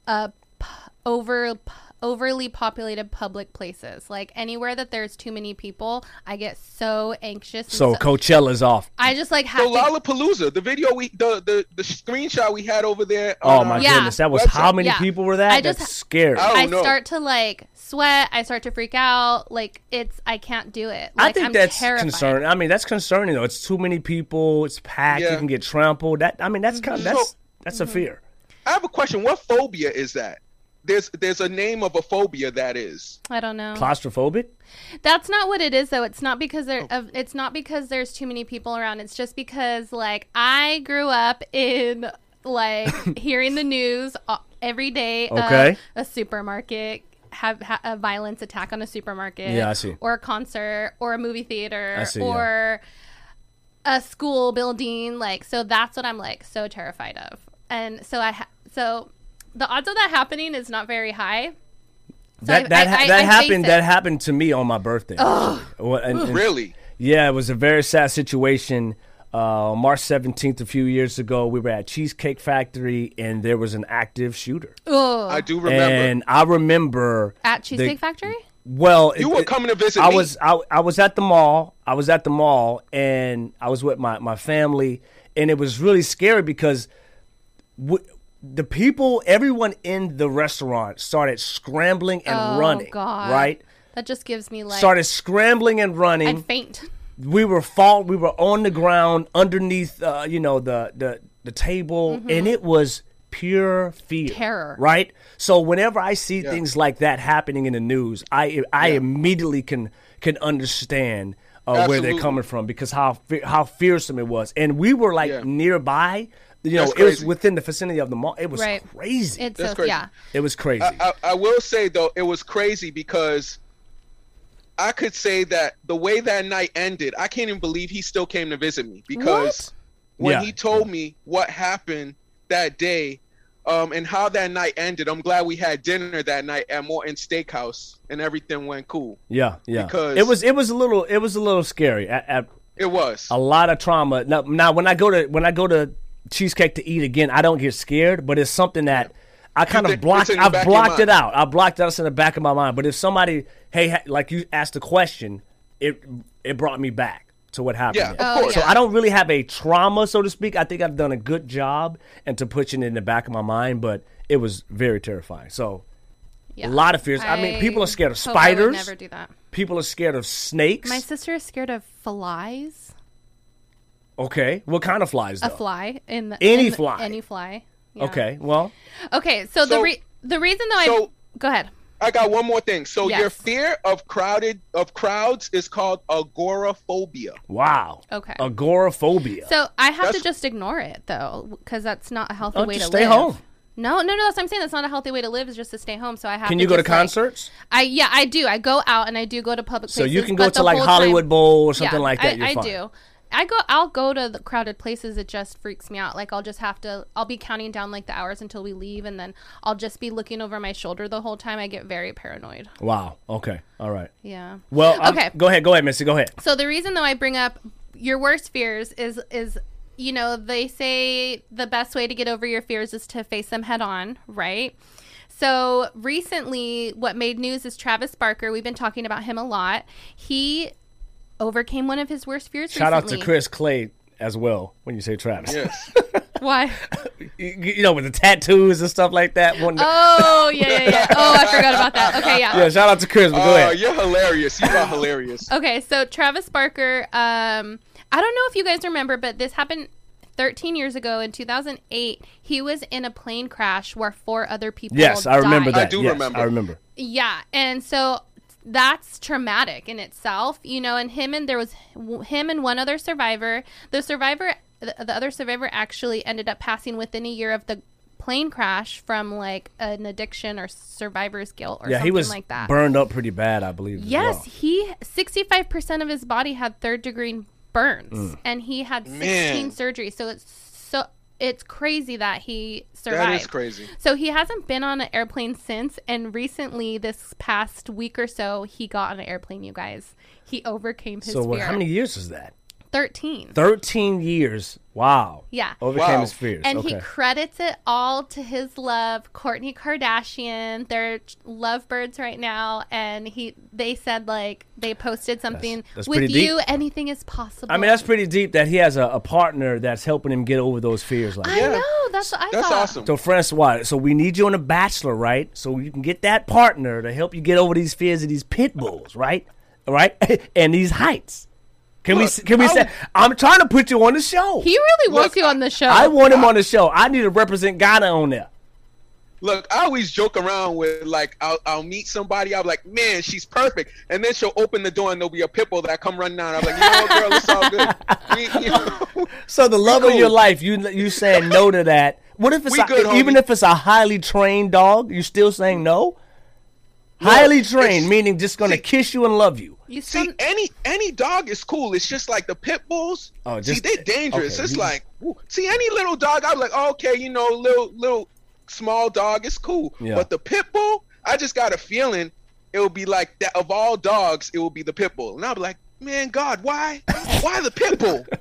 uh p- over p- overly populated public places. Like anywhere that there's too many people, I get so anxious. and So Coachella's off. I just like have So to. Lollapalooza, the video we, the the, the screenshot we had over there. Oh my uh, Yeah. goodness, that was Website. how many Yeah. people were that? I just- That's scary. I I don't know. start to like sweat. I start to freak out. Like it's I can't do it. I Like, think I'm that's terrified. concerning. I mean, that's concerning though. It's too many people. It's packed. You can get trampled. That I mean, that's kind of that's So- that's a mm-hmm. fear. I have a question. What phobia is that? There's there's a name of a phobia that is. I don't know. Claustrophobic. That's not what it is though. It's not because there Oh. of it's not because there's too many people around. It's just because like I grew up in like hearing the news uh, every day Okay. of a supermarket have ha- a violence attack on a supermarket Yeah, I see. or a concert or a movie theater I see, yeah. or a school building like so that's what I'm like so terrified of. And so I ha- so the odds of that happening is not very high. So That I- that I- I- that I happened. That happened to me on my birthday. actually. Well, and- and- Really? Yeah, it was a very sad situation. Uh, March seventeenth, a few years ago, we were at Cheesecake Factory, and there was an active shooter. Ugh. I do remember. And I remember at the- Cheesecake Factory. Well, you it- were coming to visit I me. was I, I was at the mall. I was at the mall and I was with my, my family and it was really scary because w- the people everyone in the restaurant started scrambling and Oh, running, God. right? That just gives me like Started scrambling and running. I'd faint. we were fall we were on the ground underneath uh, you know the the the table and it was pure fear Mm-hmm. Terror. right so whenever i see things like that happening in the news i i immediately can can understand uh, where they're coming from because how how fearsome it was and we were like Yeah. nearby you know it was within the vicinity of the mall it was Right. crazy It's That's so crazy. yeah. it was crazy I, I will say though, it was crazy because I could say that the way that night ended, I can't even believe he still came to visit me because when Yeah. he told me what happened that day, um, and how that night ended. I'm glad we had dinner that night at Morton Steakhouse, and everything went cool. Yeah, yeah. Because- it was it was a little it was a little scary. At, at It was. a lot of trauma. Now, now when I go to when I go to cheesecake to eat again, I don't get scared, but it's something that I kind thi- of blocked. it's in the I've back of your blocked it out. I blocked it out in the back of my mind. But if somebody, hey, like you asked a question, it it brought me back to what happened. Yeah, of oh, course. So yeah. I don't really have a trauma, so to speak. I think I've done a good job and to pushing it in the back of my mind, but it was very terrifying. So Yeah. a lot of fears. I, mean, people are scared of hope I would spiders. never do that. People are scared of snakes. My sister is scared of flies. Okay, what kind of flies? Though? A fly in the Any in the- fly. Any fly. Yeah. Okay, well, Okay. So, the re- the reason though I go ahead. I got one more thing. So your fear of crowded of crowds is called agoraphobia. wow. Okay. Agoraphobia. So I have to just ignore it though, because that's not a healthy Oh, way just to stay live. home. No, no, no. That's what I'm saying. That's not a healthy way to live. Is just to stay home. So I have. Can to you go to just, like- concerts? I yeah, I do. I go out and I do go to public So places. you can go to like Hollywood time- Bowl or something yeah, like that. I, You're I fine. do. I go. I'll go to the crowded places. It just freaks me out. Like I'll just have to. I'll be counting down like the hours until we leave, and then I'll just be looking over my shoulder the whole time. I get very paranoid. Wow. Okay. All right. Yeah. Well, I'm- Okay. Go ahead. Go ahead, Missy. Go ahead. So the reason though I bring up your worst fears is is you know they say the best way to get over your fears is to face them head on, right? So recently, what made news is Travis Barker. We've been talking about him a lot. He overcame one of his worst fears. Shout out to Chris Clay as well when you say Travis. Yes. Why? You, you know, with the tattoos and stuff like that. One- Oh yeah, yeah, yeah. Oh, I forgot about that. Okay, yeah. yeah. Shout out to Chris. But go Oh, ahead. you're hilarious. You are hilarious. Okay, so Travis Barker, um, I don't know if you guys remember, but this happened 13 years ago in 2008. He was in a plane crash where four other people Yes, I remember died. that. I do yes, remember. I remember. Yeah, and so that's traumatic in itself, you know. And him and there was him and one other survivor. The survivor, the, the other survivor, actually ended up passing within a year of the plane crash from like an addiction or survivor's guilt or Yeah, something he was like that. burned up pretty bad, I believe. Yes, well. he 65% of his body had third degree burns Mm. and he had 16 Man. surgeries. So it's so it's crazy that he survived. That is crazy. So he hasn't been on an airplane since and recently this past week or so he got on an airplane, you guys. He overcame his So what, fear. how many years is that? 13. Thirteen years. Wow. Yeah. Overcame Wow. his fears. And okay. he credits it all to his love, Kourtney Kardashian. They're lovebirds right now, and he they said like they posted something that's with pretty deep. you. Anything is possible. I mean, that's pretty deep that he has a, a partner that's helping him get over those fears. Like, I Yeah. know. That's what I That's thought. awesome. So, Francois, so we need you on a Bachelor, right? So you can get that partner to help you get over these fears of these pit bulls, right? Right? and these heights. Can we? Can we I, say? I'm trying to put you on the show. He really wants Look, you on the show. I want him on the show. I need to represent Ghana on there. Look, I always joke around with like I'll, I'll meet somebody. I'm like, man, she's perfect, and then she'll open the door and there'll be a pitbull that come running down. I'm like, you know girl, it's all good. We, you know, So the love of your life, you you saying no to that? What if it's We a, good, even homie. if it's a highly trained dog? You still saying no? Highly trained, meaning just gonna see- kiss you and love you. you see, sound, any any dog is cool. It's just like the pit bulls. Oh, see, they're eh, dangerous. okay, it's you- like, woo. see, any little dog, I'm like, oh, okay, you know, little little small dog is cool. Yeah. But the pit bull, I just got a feeling it will be like that. Of all dogs, it will be the pit bull, and I'll be like, man, God, why, why the pit bull?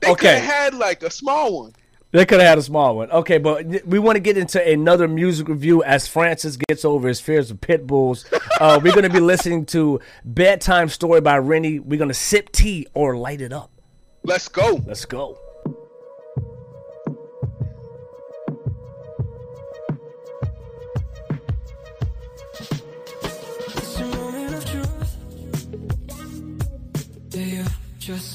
They Okay. could have had like a small one. They could have had a small one. Okay, but we want to get into another music review as Francis gets over his fears of pit bulls. Uh, we're going to be listening to Bedtime Story by Rennie. We're going to sip tea or light it up. Let's go. Let's go. It's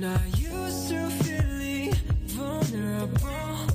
not used to feeling vulnerable.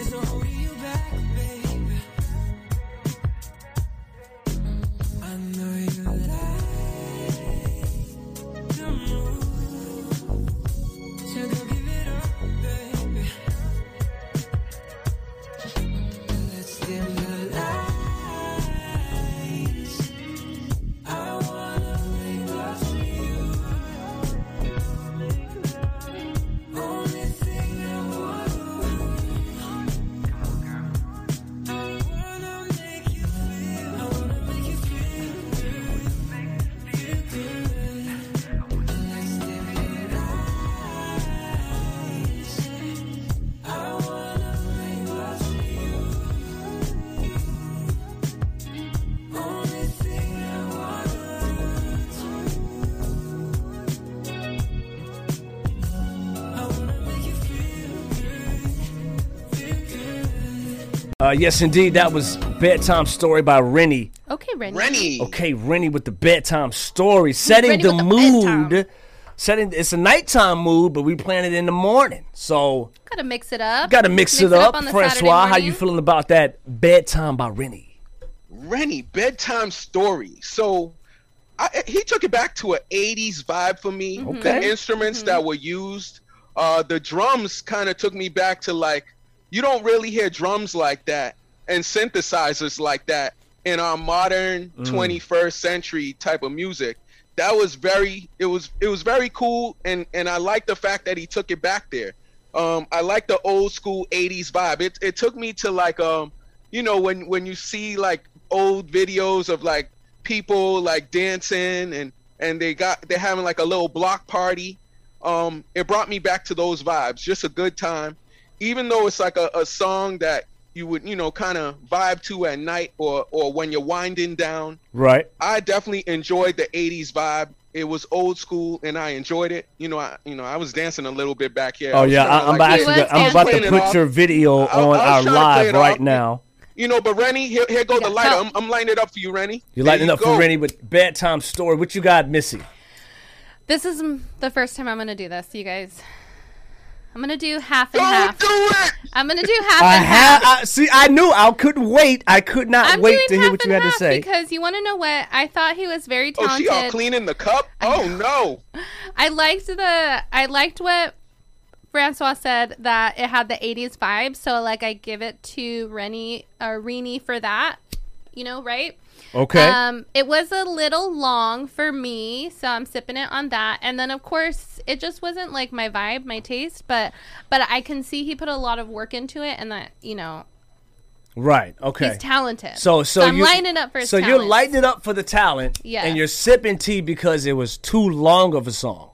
is holding you back. Uh, yes, indeed, that was bedtime story by Rennie. Okay, Rennie. Rennie. Okay, Rennie with the bedtime story, setting Rennie the the mood. bedtime. Setting it's a nighttime mood, but we plan it in the morning. So Gotta mix it up. gotta mix, it up. on the Saturday Francois, how you feeling about that bedtime by Rennie? Rennie, bedtime story. So I, he took it back to an 80s vibe for me. Mm-hmm. Okay. The instruments that were used, uh, the drums kind of took me back to like, you don't really hear drums like that and synthesizers like that in our modern 21st century type of music. That was very, it was, it was very cool, and and I like the fact that he took it back there. Um, I like the old school 80s vibe. It it took me to like um, you know, when when you see like old videos of like people like dancing and and they got they're having like a little block party. Um, it brought me back to those vibes. Just a good time, even though it's like a, a song that you would you know kind of vibe to at night or or when you're winding down. Right. I definitely enjoyed the '80s vibe. It was old school, and I enjoyed it. You know, I you know I was dancing a little bit back here. Oh I yeah, I, i'm like, He actually was I'm about to put your off. video I- I on was our trying to play live right off. now. You know, but Rennie, here, here go the Yeah, lighter. tell- I'm, I'm lining it up for you, Rennie. You're lighting you up for go. Rennie with bedtime story. What you got, Missy? This is the first time I'm gonna do this, you guys. I'm gonna do half and Don't half. do it. I'm gonna do half I and half. have. I, see, I knew. I couldn't wait. I could not I'm wait to hear what you had to say. because you want to know what I thought he was very talented. Oh, talented. she all cleaning the cup. Oh no. I liked the I liked what Francois said that it had the 80s vibe. So like I give it to Rennie uh, Rennie for that. You know, right? Okay. Um, it was a little long for me, so I'm sipping it on that. And then of course, it just wasn't like my vibe, my taste, but but I can see he put a lot of work into it and that, you know, right. Okay. he's talented. So, so, I'm you, lining up for his So you're lighting it up for the talent, Yeah. and you're sipping tea because it was too long of a song.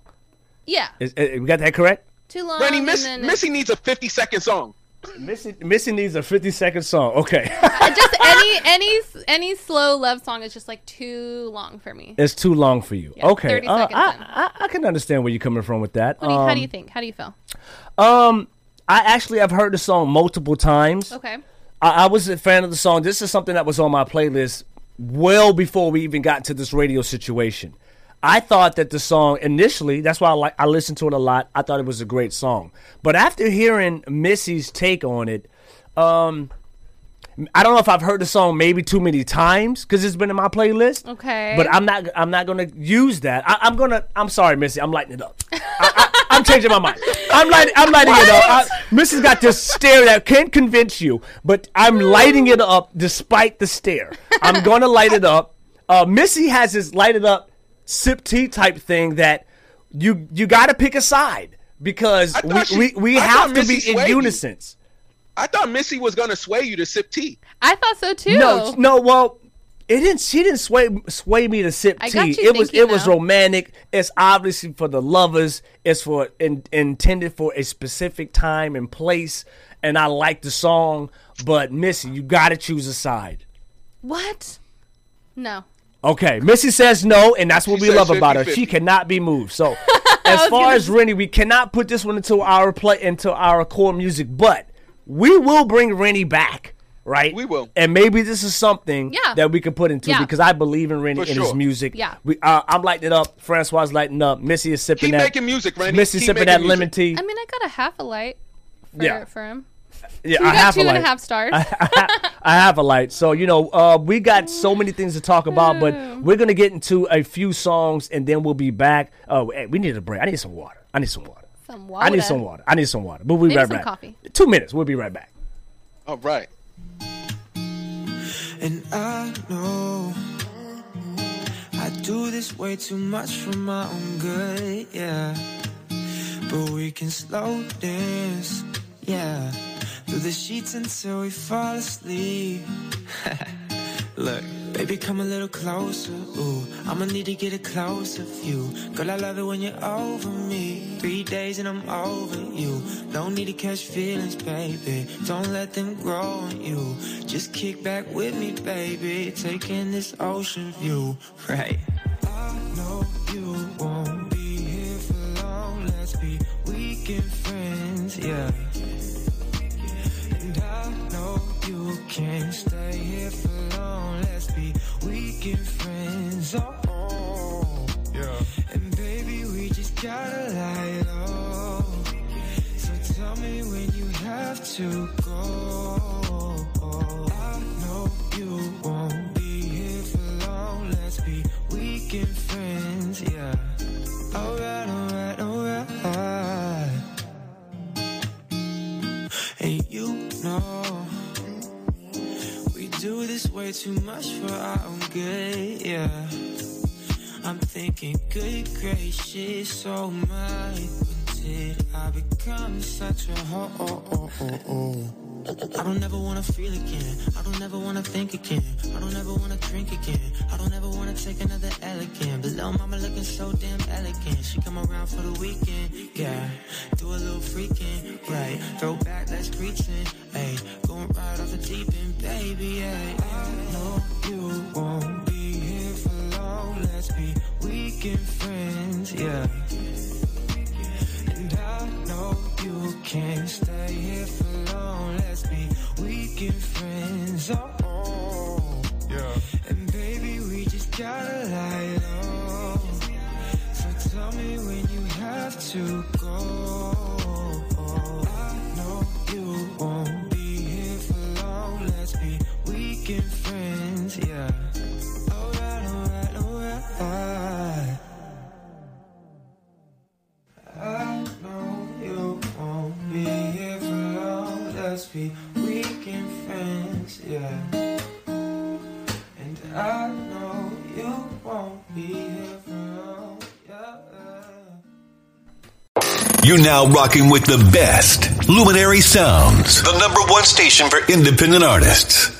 Yeah. Is, is- we got that correct? Too long. Rennie, and Miss, Missy needs a 50 second song. Missy, Missy needs a 50 second song. Okay, just any any any slow love song is just like too long for me. it's too long for you. Yeah, okay, 30 Uh, seconds I. I, I can understand where you're coming from with that. What do you, how do Um, you think? How do you feel? Um, I actually have heard the song multiple times. Okay. I, I was a fan of the song. This is something that was on my playlist well before we even got to this radio situation. I thought that the song initially, that's why I like I listened to it a lot. I thought it was a great song. But after hearing Missy's take on it, um I don't know if I've heard the song maybe too many times because it's been in my playlist. Okay. But I'm not. I'm not gonna use that. I, I'm gonna. I'm sorry, Missy. I'm lighting it up. I, I, I'm changing my mind. I'm lighting. I'm lighting it up. I, Missy's got this stare that can't convince you, but I'm lighting it up despite the stare. I'm gonna light it up. Uh, Missy has this light it up, sip tea type thing that you you got to pick a side because we she- we, we I have thought to be in swayed you. unison. I thought Missy was gonna sway you to sip tea. I thought so too. No, no. Well, it didn't. She didn't sway sway me to sip I tea. got you it was thinking, it was romantic. It's obviously for the lovers. It's for in, intended for a specific time and place. And I like the song, but Missy, you got to choose a side. What? No. Okay, Missy says no, and that's what She we says love about her. 50-50. She cannot be moved. So, as far as Rennie, we cannot put this one into our play into our core music, but we will bring Rennie back, right? We will. and maybe this is something Yeah. that we can put into Yeah. because I believe in Rennie For and his music. Yeah. we uh, I'm lighting it up. Francois is lighting up. Missy is sipping Keep that. making music, Rennie. Missy Keep sipping that music. lemon tea. I mean, I got a half a light for, Yeah. for him. Yeah, You I got have two a and a light. half stars. I have a light. So, you know, uh, we got so many things to talk about, but we're going to get into a few songs and then we'll be back. Oh, hey, we need a break. I need some water. I need some water. Some water. I need some water. I need some water. But we'll be Maybe right some back. coffee. Two minutes. We'll be right back. All right. And I know I do this way too much for my own good, yeah. But we can slow dance, yeah. Through the sheets until we fall asleep. Look, baby, come a little closer. Ooh, I'ma need to get a closer view. Girl, I love it when you're over me. Three days and I'm over you. Don't need to catch feelings, baby. Don't let them grow on you. Just kick back with me, baby. Taking this ocean view, right? I know you won't be here for long. Let's be weekend friends, yeah. Can't stay here for long. Let's be weekend friends. Oh, oh. yeah. And baby, we just gotta lie low. So tell me when you have to go. I know you won't be here for long. Let's be weekend friends. Yeah. Alright, alright, alright. And you know do this way too much for our own good, yeah. I'm thinking, good gracious, oh my, when did I become such a hoe? I don't ever wanna feel again. I don't ever wanna think again. I don't ever wanna drink again. I don't ever wanna take another L again. But little mama looking so damn elegant. She come around for the weekend, yeah. Do a little freaking, right. Throw back, let's preaching, ayy. Going right off the deep end, baby, ayy. I know you You're now rocking with the best Luminary Sounds, the number one station for independent artists.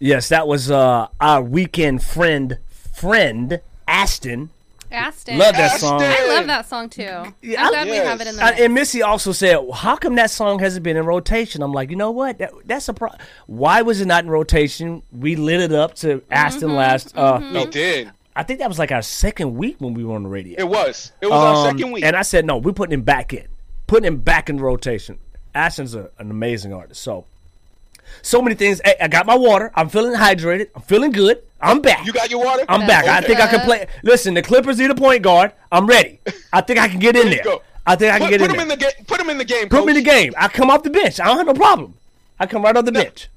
Yes, that was uh, our weekend friend, friend Aston. Aston. Love that song. I love that song too. Yeah, I'm I- glad we have it in the Uh, mix. and Missy also said, "How come that song hasn't been in rotation?" I'm like, you know what? That, that's a pro- why was it not in rotation? We lit it up to Aston Mm-hmm, last. Uh, We no, did. I think that was like our second week when we were on the radio. It was. It was our Um, second week. And I said, no, we're putting him back in. Putting him back in rotation. Ashton's a, an amazing artist. So, so many things. Hey, I got my water. I'm feeling hydrated. I'm feeling good. I'm back. you got your water? I'm back. I think I can play. Listen, the Clippers need a point guard. I'm ready. I think I can get in There there. go. I think I can Put, get put in him there. in the game. Put him in the game. Put me in the game. I come off the bench. I don't have no problem. I come right off the bench.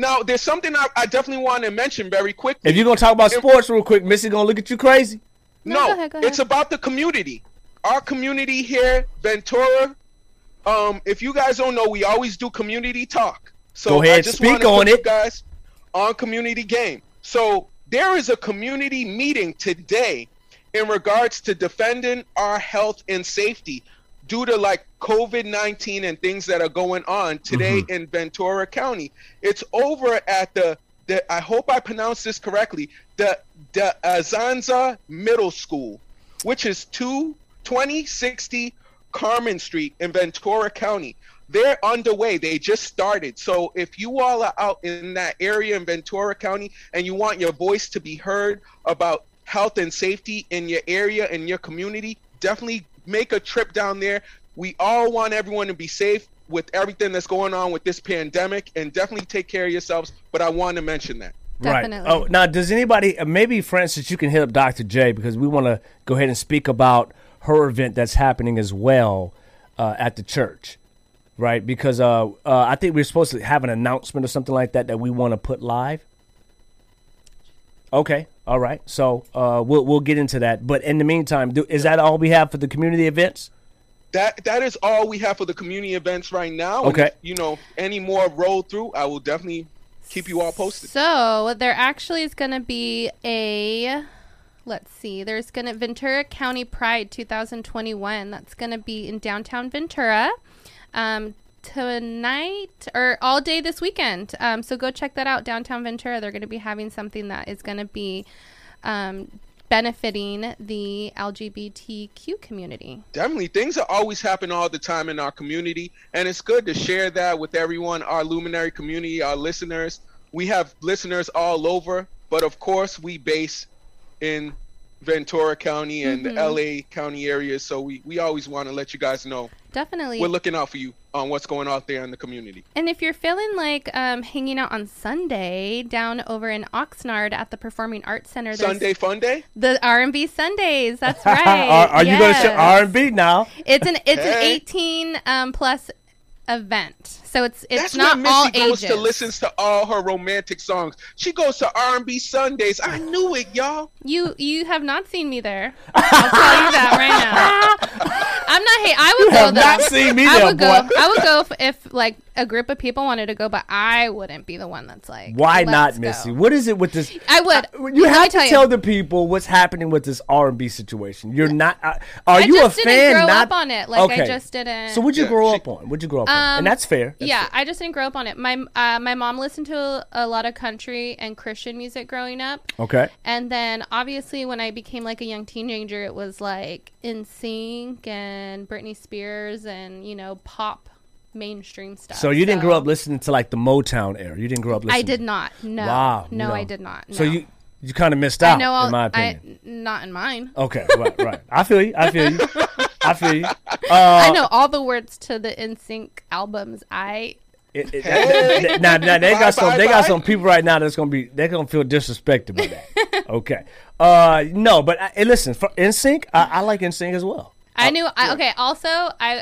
Now, there's something I, I definitely want to mention very quickly. If you're gonna talk about sports real quick, Missy gonna look at you crazy. No, No, go ahead, go ahead. it's about the community. Our community here, Ventura. Um, if you guys don't know, we always do community talk. So Go ahead, I just speak on it. guys, on community game. So there is a community meeting today in regards to defending our health and safety due to like COVID 19 and things that are going on today Mm-hmm. in Ventura County. It's over at the, the I hope I pronounced this correctly, the, the Azanza Middle School, which is 2 2060 Carmen Street in Ventura County. They're underway. They just started. So if you all are out in that area in Ventura County and you want your voice to be heard about health and safety in your area and your community, definitely make a trip down there. We all want everyone to be safe with everything that's going on with this pandemic and definitely take care of yourselves. But I want to mention that. Definitely. Right. Oh, now does anybody? uh, Maybe, Francis, you can hit up Dr. J because we want to go ahead and speak about her event that's happening as well uh, at the church, right? Because uh, uh, I think we're supposed to have an announcement or something like that that we want to put live. Okay. All right. So uh, we'll we'll get into that. But in the meantime, do, is that all we have for the community events? That that is all we have for the community events right now. And Okay. if, you know, any more roll through, I will definitely keep you all posted. So there actually is going to be a. Let's see. There's going to Ventura County Pride 2021. That's going to be in downtown Ventura. Um, tonight or all day this weekend. Um, so go check that out, downtown Ventura. They're going to be having something that is going to be um, benefiting the LGBTQ community. Definitely, things are always happening all the time in our community, and it's good to share that with everyone, our luminary community, our listeners. We have listeners all over, but of course, we base in Ventura County and Mm-hmm. the LA County areas. So we, we always want to let you guys know Definitely. we're looking out for you on what's going on there in the community. And if you're feeling like um, hanging out on Sunday down over in Oxnard at the Performing Arts Center, Sunday Fun Day? the R&B Sundays. That's right. are, are you going to show R and B now? It's an it's an 18 um, plus event, so it's it's That's not why all Missy goes ages. to listens to all her romantic songs. She goes to R&B Sundays. I knew it, y'all. You you have not seen me there. I'll tell you that right now. I'm not. Hey, I would go have though. not seen me I there, would boy. go. I would go if, if like a group of people wanted to go, but I wouldn't be the one that's like. Why not, "Let's go." Missy? What is it with this? I would. Uh, you have to tell tell the people what's happening with this R and B situation. You're not. Uh, are I you just a didn't fan? grow not up on it. Like, I just didn't- So what'd you Yeah, grow she- up on? What'd you grow up on? Um, And that's fair. That's yeah, fair. I just didn't grow up on it. My uh, my mom listened to a lot of country and Christian music growing up. Okay. And then obviously when I became like a young teenager, it was like NSYNC and Britney Spears and you know pop mainstream stuff. So you didn't grow up listening to like the Motown era. You didn't grow up listening. I did not. No. Wow. No, you I did not. So you you kind of missed out, I know. All, in my I, opinion. not in mine. Okay, right, right. I feel you. I feel you. I feel you. Uh, I know all the words to the NSYNC albums. I It, it, that- now, now they Bye, got some. bye, They got bye. some people right now that's gonna be. They're gonna feel disrespected by that. okay. Uh, no, but I, listen, for NSYNC, I, I like NSYNC as well. I knew. I, okay. Also, I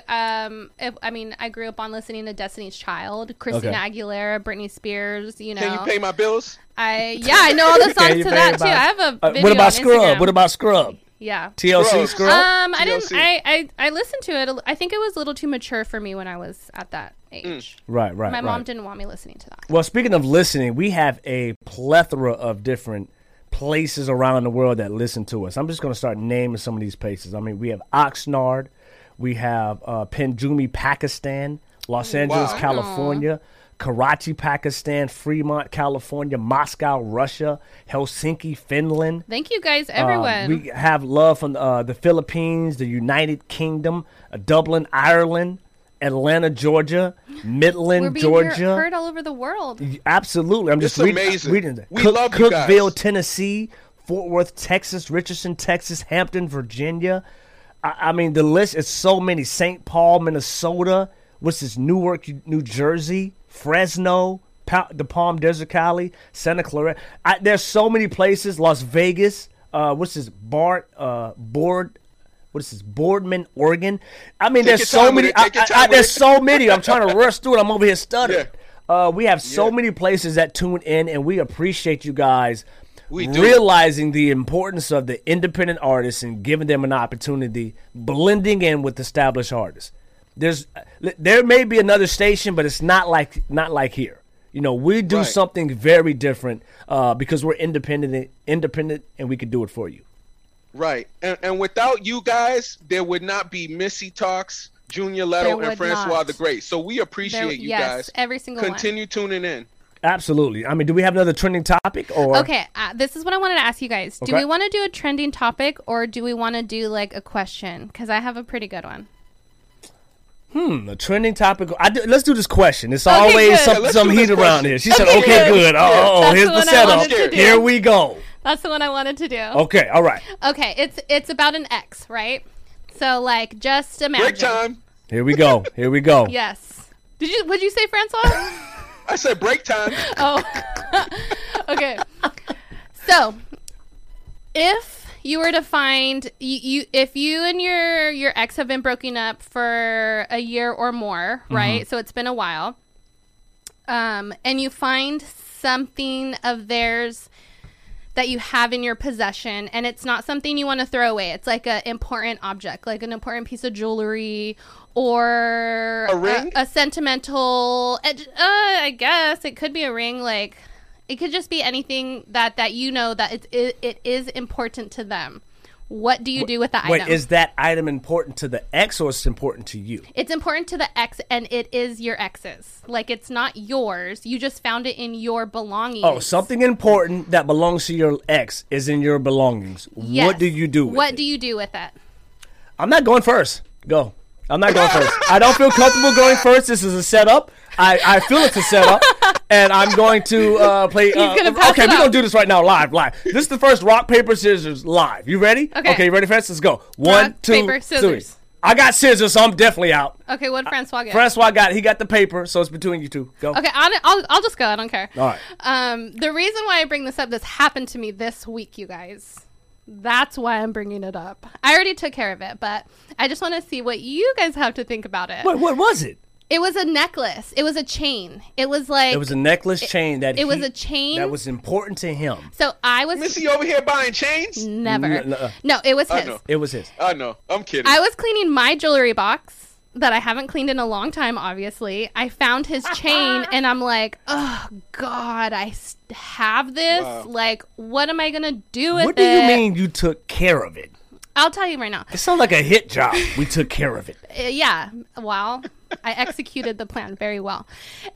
um. If, I mean, I grew up on listening to Destiny's Child, Christina Okay. Aguilera, Britney Spears. You know. Can you pay my bills? I yeah. I know all the songs to that too. I have a Uh, video what about on Scrub? Instagram. What about Scrub? Yeah. TLC Scrub. Scrub. Um, I didn't. I, I I listened to it. I think it was a little too mature for me when I was at that age. right, right. My right. mom didn't want me listening to that. Well, speaking of listening, we have a plethora of different places around the world that listen to us. I'm just going to start naming some of these places. I mean, we have Oxnard, we have uh, Penjumi, Pakistan, Los Angeles, Wow. California, Karachi, Pakistan, Fremont, California, Moscow, Russia, Helsinki, Finland. Thank you guys, Uh, everyone. we have love from uh, the Philippines, the United Kingdom, uh, Dublin, Ireland, Atlanta, Georgia, Midland, We're being Georgia. heard all over the world. Absolutely. I'm just It's reading, amazing. reading that. We love you guys. Cookeville, Tennessee, Fort Worth, Texas, Richardson, Texas, Hampton, Virginia. I, I mean, the list is so many. St. Paul, Minnesota. What's this? Newark, New Jersey, Fresno, pa- the Palm Desert, Cali, Santa Clara. I, there's so many places. Las Vegas. Uh, what's this? Bart, uh, Board. What is this? Boardman, Oregon. I mean, Take there's so many. it. Take your I- I- there's so many. I'm trying to rush through it. I'm over here stuttering. Yeah. Uh, we have so Yeah. many places that tune in, and we appreciate you guys realizing the importance of the independent artists and giving them an opportunity, blending in with established artists. There's, there may be another station, but it's not like not like here. You know, we do Right. something very different uh, because we're independent, independent, and we can do it for you. Right. And, and without you guys, there would not be Missy Talks, Junior Leto, and Francois not. the Great. So we appreciate There- you yes, guys. every single one. Continue tuning in. Absolutely. I mean, do we have another trending topic or? Okay, uh, this is what I wanted to ask you guys. Do Okay. we want to do a trending topic or do we want to do like a question? Because I have a pretty good one. Hmm, a trending topic. I do, let's do this question. It's Okay, always good. some, Yeah, some heat around here. She said, Okay, "Okay, good. good. Oh, That's here's the the setup. wanted to do. Here we go." That's the one I wanted to do. Okay, all right. Okay, it's it's about an ex, right? So like, just imagine. Break time. Here we go. Here we go. Yes. Did you? Would you say Francois? I said break time. oh. okay. So, if you were to find you, you if you and your your ex have been broken up for a year or more, right? So it's been a while. Um, and you find something of theirs that you have in your possession and it's not something you want to throw away it's like an important object like an important piece of jewelry or A ring? a, sentimental uh, i guess it could be a ring like it could just be anything that that you know that it's, it, it is important to them what do you do with the Wait, item is that item important to the ex or it's important to you? it's important to the ex and it is your ex's like it's not yours you just found it in your belongings Oh, something important that belongs to your ex is in your belongings. Yes. What do you do with what it? do you do with it I'm not going first. Go. I'm not going first. I don't feel comfortable going first. This is a setup. I, I feel it's a setup. and I'm going to uh, play. Uh, okay, we're gonna do this right now, live, live. This is the first rock paper scissors live. You ready? Okay. Okay, you ready, Francis? Let's go. One, Rock, two, paper, three. I got scissors, so I'm definitely out. Okay, what Francois get? Francois got he got the paper, so it's between you two. Go. Okay, I'll, I'll, I'll just go. I don't care. All right. Um, the reason why I bring this up, this happened to me this week, you guys. That's why I'm bringing it up. I already took care of it, but I just want to see what you guys have to think about it. What what was it? It was a necklace. It was a chain. It was like It was a necklace chain that it was a chain? that was important to him. so I was Missy over here buying chains? never. N- n- No, it was I his. know. It was his. I know. I'm kidding. I was cleaning my jewelry box that I haven't cleaned in a long time, obviously. I found his chain and I'm like, oh, God, I have this. Wow. Like, what am I going to do with it? What do it? you mean you took care of it? I'll tell you right now. It sounds like a hit job. We took care of it. Uh, yeah, well, I executed the plan very well.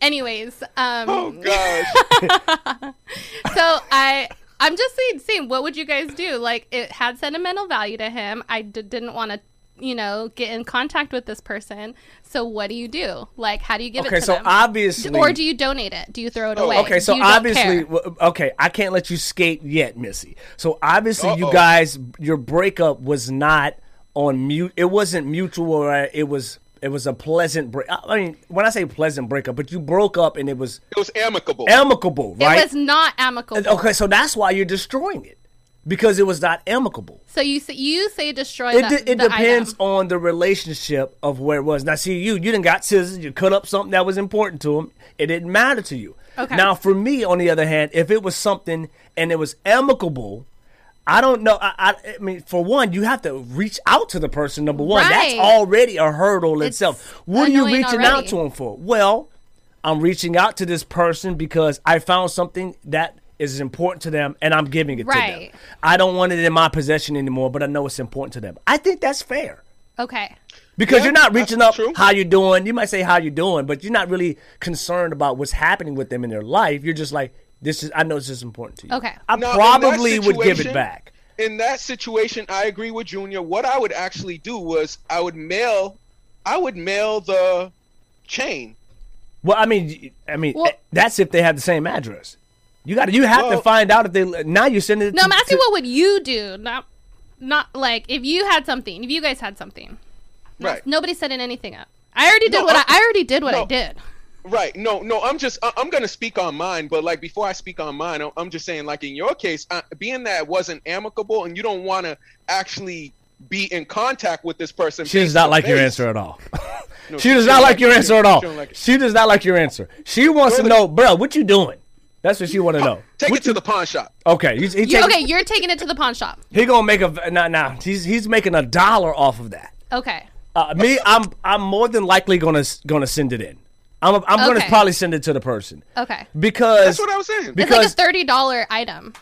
Anyways, um, oh gosh. so I. I'm just saying, saying, what would you guys do? Like, it had sentimental value to him. I d- didn't want to, you know, get in contact with this person. So, what do you do? Like, how do you give it Okay, so them? obviously, or do you donate it? Do you throw it Oh, away? Okay, so obviously, care. okay, I can't let you skate yet, Missy. So obviously, you Uh-oh. guys, your breakup was not on mute. It wasn't mutual. Right? It was. It was a pleasant break. I mean, when I say pleasant breakup, but you broke up and it was It was amicable. amicable, right? it was not amicable. okay, so that's why you're destroying it because it was not amicable. So you say you say destroy. It, the, de- it the depends item. on the relationship of where it was. Now, see, you you didn't got scissors. You cut up something that was important to him. It didn't matter to you. Okay. Now, for me, on the other hand, if it was something and it was amicable, I don't know. I, I, I mean, for one, you have to reach out to the person. Number one, that's already a hurdle It's itself. What are you annoying reaching out to them for? Well, I'm reaching out to this person because I found something that is important to them and I'm giving it to them. I don't want it in my possession anymore, but I know it's important to them. I think that's fair. Okay. Because Yeah, you're not that's reaching up true. how you doing. You might say how you doing, but you're not really concerned about what's happening with them in their life. You're just like, this is I know this is important to you. Okay. I Now, probably would give it back. In that situation, I agree with Junior. What I would actually do was I would mail, I would mail the chain. Well, I mean, I mean, Well- that's if they have the same address. You got to you have to find out if they now you're sending it. No, to, I'm asking to- what would you do? Not, not like if you had something. If you guys had something. Right. Nobody's setting anything up. I already did No, what I, I'm- already did what I did. Right. No, no, I'm just, I- I'm going to speak on mine, but like before I speak on mine, I'm- I'm just saying, like in your case, uh, being that it wasn't amicable and you don't want to actually be in contact with this person. She does not to like your answer at all. No, she does she not don't like your it. answer at all. She like. She does not like your answer. She wants to know, bro, what you doing? That's what she want to know. Take What it to the pawn shop. Okay, he's, he You, taking- okay, you're taking it to the pawn shop. He gonna make a nah nah. He's he's making a dollar off of that. Okay. Uh, me, I'm I'm more than likely gonna gonna send it in. I'm I'm gonna probably send it to the person Okay. because That's what I was saying. Be- It's like a Because- thirty dollar item.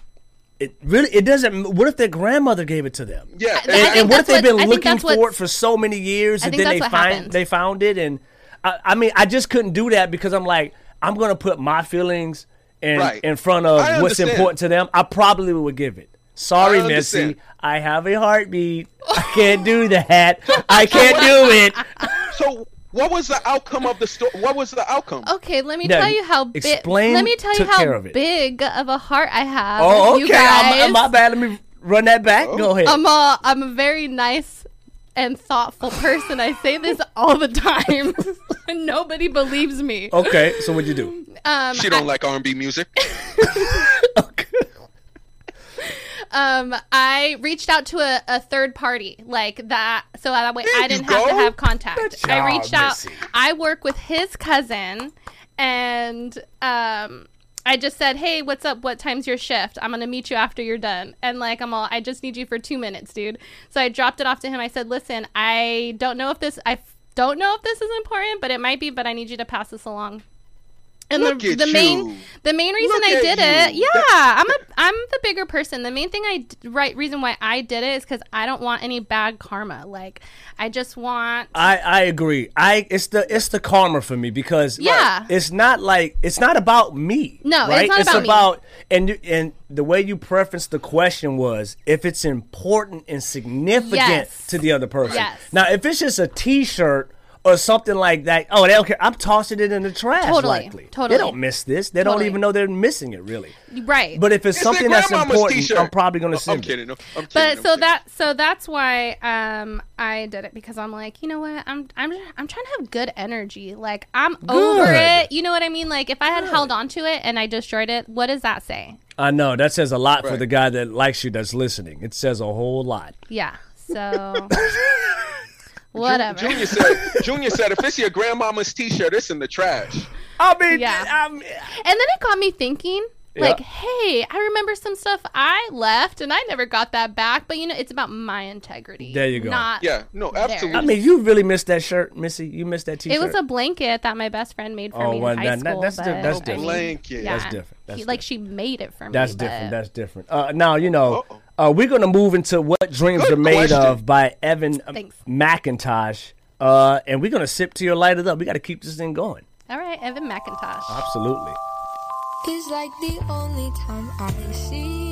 it really it doesn't. What if their grandmother gave it to them? yeah. I And, and what if they've been what- looking for it for so many years, I and then they find happened. they found it, and I, I mean, I just couldn't do that because I'm like, I'm gonna put my feelings in Right. in front of what's important to them. I probably would give it. Sorry, I Missy. I have a heartbeat. I can't do that. I can't do it. So what was the outcome of the story? What was the outcome? Okay, let me No, tell you how big. explain, Let me tell you took care how of it. big of a heart I have. Oh, okay. You guys. I'm, my bad. Let me run that back. Oh. Go ahead. I'm a I'm a very nice and thoughtful person. I say this all the time, and nobody believes me. okay. So what'd you do? Um, She don't like R&B music. um, I reached out to a, a third party like that, so that way There I didn't have to have contact. Good I job, reached out. Missy. I work with his cousin, and um. I just said, "Hey, what's up? What time's your shift? I'm gonna meet you after you're done." And like, I'm all, I just need you for two minutes, dude. So I dropped it off to him. I said, "Listen, I don't know if this, I don't know if this is important, but it might be. But I need you to pass this along." And Look the at the main the main reason Look I at did it, you. yeah, I'm a I'm the bigger person. The main thing I right reason why I did it is because I don't want any bad karma. Like I just want I, I agree. I it's the it's the karma for me because Yeah. it's not like it's not about me. No, it's right? it's about me. about and you- and the way you preferenced the question was if it's important and significant Yes. to the other person. Yes. Now, if it's just a T-shirt or something like that. Oh, they don't care. I'm tossing it in the trash. Totally, likely. totally. They don't miss this. They don't even know they're missing it really. Right. But if it's, It's something that's important, t-shirt. I'm probably gonna Oh, send I'm it. kidding. I'm kidding. but I'm so kidding. that so that's why um I did it because I'm like, you know what? I'm I'm I'm trying to have good energy. Like I'm over it. You know what I mean? Like if I had held on to it and I destroyed it, what does that say? I know that says a lot for the guy that likes you that's listening. It says a whole lot. Yeah. So whatever. Junior said, Junior said, if it's your grandmama's T-shirt, it's in the trash. I mean, Yeah. I'm, And then it got me thinking, like, hey, I remember some stuff I left and I never got that back. But you know, it's about my integrity. There you go. Not Yeah, no, theirs. absolutely. I mean, you really missed that shirt, Missy. You missed that T-shirt. It was a blanket that my best friend made for Oh, me well, in high that- that- school. that's di- but, that's I different. mean, Blanket. Yeah. That's different. That's He- like she made it for me. That's but- different. That's different. Uh, now you know Uh-oh. Uh, we're gonna move into what dreams Good are made question. of by Evan Thanks. McIntosh, uh, and we're gonna sip to your light it up. We got to keep this thing going. All right, Evan McIntosh. Absolutely. It's like the only time I see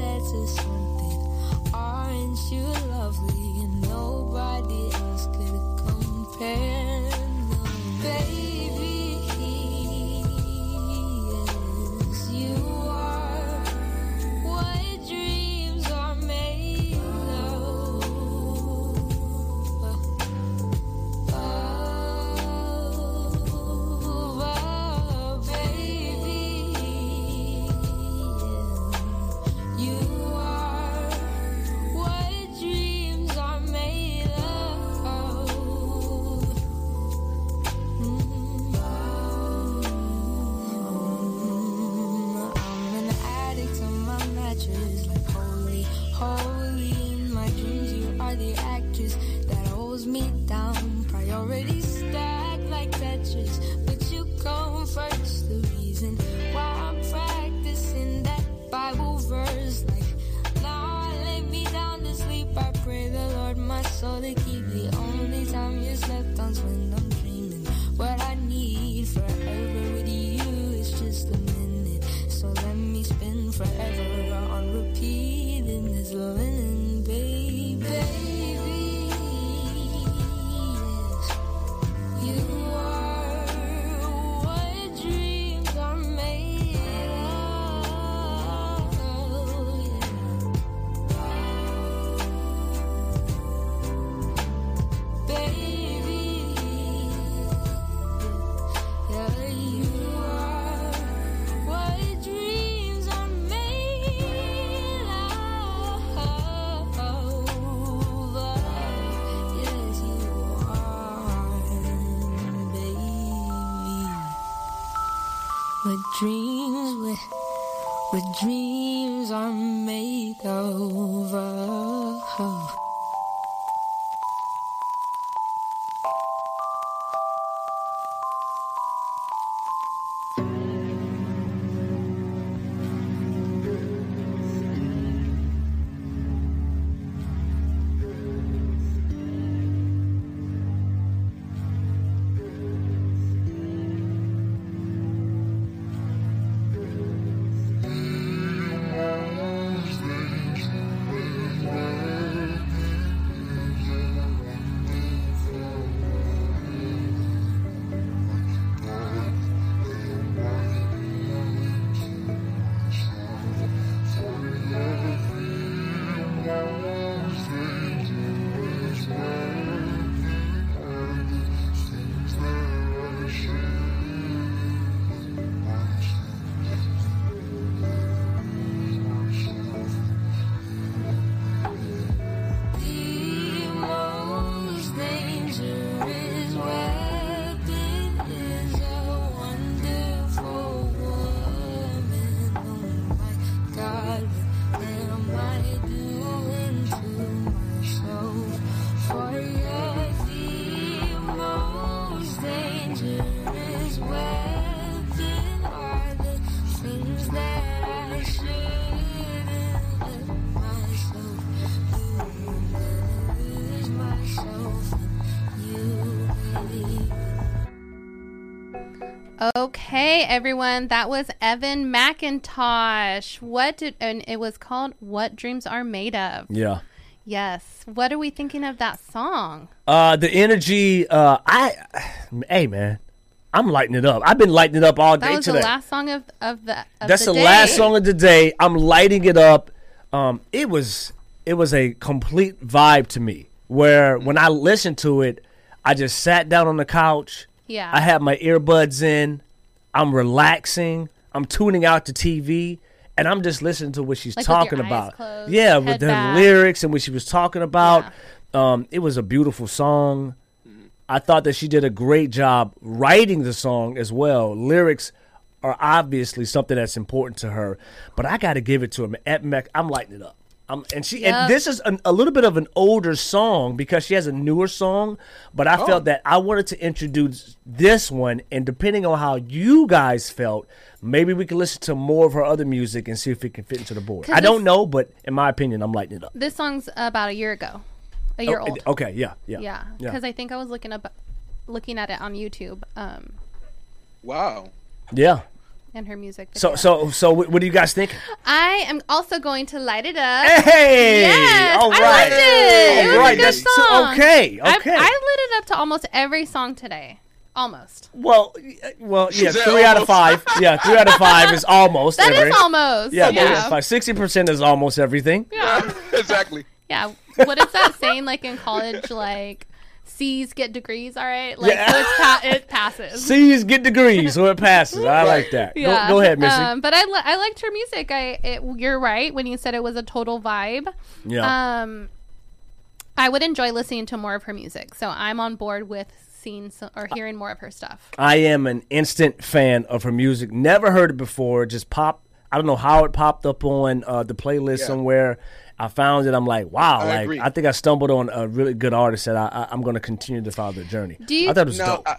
sunsets or something. Aren't you lovely? And nobody else could compare. Dreams are Okay, everyone, that was Evan McIntosh. What did and it was called "What Dreams Are Made Of"? Yeah. Yes. What are we thinking of that song? Uh, the energy. Uh, I, hey man, I'm lighting it up. I've been lighting it up all day That was today. the last song of of the. Of That's the, the, last song of the day. I'm lighting it up. Um, it was it was a complete vibe to me. Where when I listened to it, I just sat down on the couch. Yeah. I had my earbuds in. I'm relaxing. I'm tuning out the TV, and I'm just listening to what she's Like talking about. closed, yeah, with the lyrics and what she was talking about. Um, it was a beautiful song. I thought that she did a great job writing the song as well. Lyrics are obviously something that's important to her, but I got to give it to him. At Mech, I'm lighting it up. I'm, and she Yep. and this is an, a little bit of an older song because she has a newer song, but I felt that I wanted to introduce this one, and depending on how you guys felt, maybe we can listen to more of her other music and see if it can fit into the board. I don't know, but in my opinion, I'm lighting it up. This song's about a year ago, a year Oh, old. Okay, yeah, yeah, Yeah, because I think I was looking up, looking at it on YouTube, um, Wow. yeah. And her music. So, video. so, so, what, what do you guys think? I am also going to light it up. Hey, Yes, all I liked it. It All was right, a good that's- song. okay, I- okay. I, lit it up to almost every song today. Almost. Well, uh, well, yeah, said three out of five. Yeah, three out of five is almost. That is every- almost. Yeah, Yeah. yeah. Sixty percent is almost everything. Yeah. exactly. Yeah. What is that saying? Like in college, like C's get degrees. All right. Like Yeah. so it's pa- it passes. C's get degrees, so it passes. I like that. Go- Yeah. Go, ahead, Missy. Um, but I, li- I liked her music. I it, you're right when you said it was a total vibe. yeah. Um, I would enjoy listening to more of her music, so I'm on board with seeing some, or hearing more of her stuff. I am an instant fan of her music. Never heard it before. Just pop. I don't know how it popped up on uh, the playlist Yeah. somewhere. I found it. I'm like, wow. I like agree. I think I stumbled on a really good artist that I, I, I'm going to continue to follow their journey. Do you- I thought it was Now, dope. I,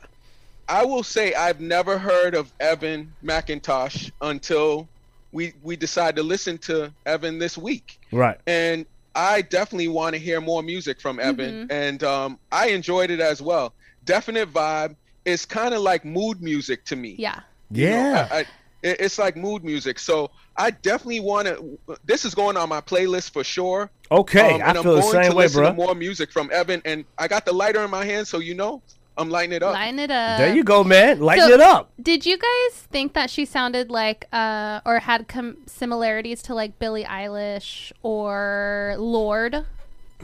I will say I've never heard of Evan McIntosh until we we decided to listen to Evan this week, right. and I definitely want to hear more music from Evan, and um, I enjoyed it as well. Definite vibe. It's kind of like mood music to me. Yeah. You know, Yeah. I, I, it- it's like mood music. So I definitely want to. This is going on my playlist for sure. okay. Um, I and I'm feel the going same to way, listen bro. to more music from Evan, and I got the lighter in my hand, so you know I'm lighting it up. Lighten it up. There you go, man. Lighten So- it up. Did you guys think that she sounded like, uh, or had com- similarities to like Billie Eilish or Lorde?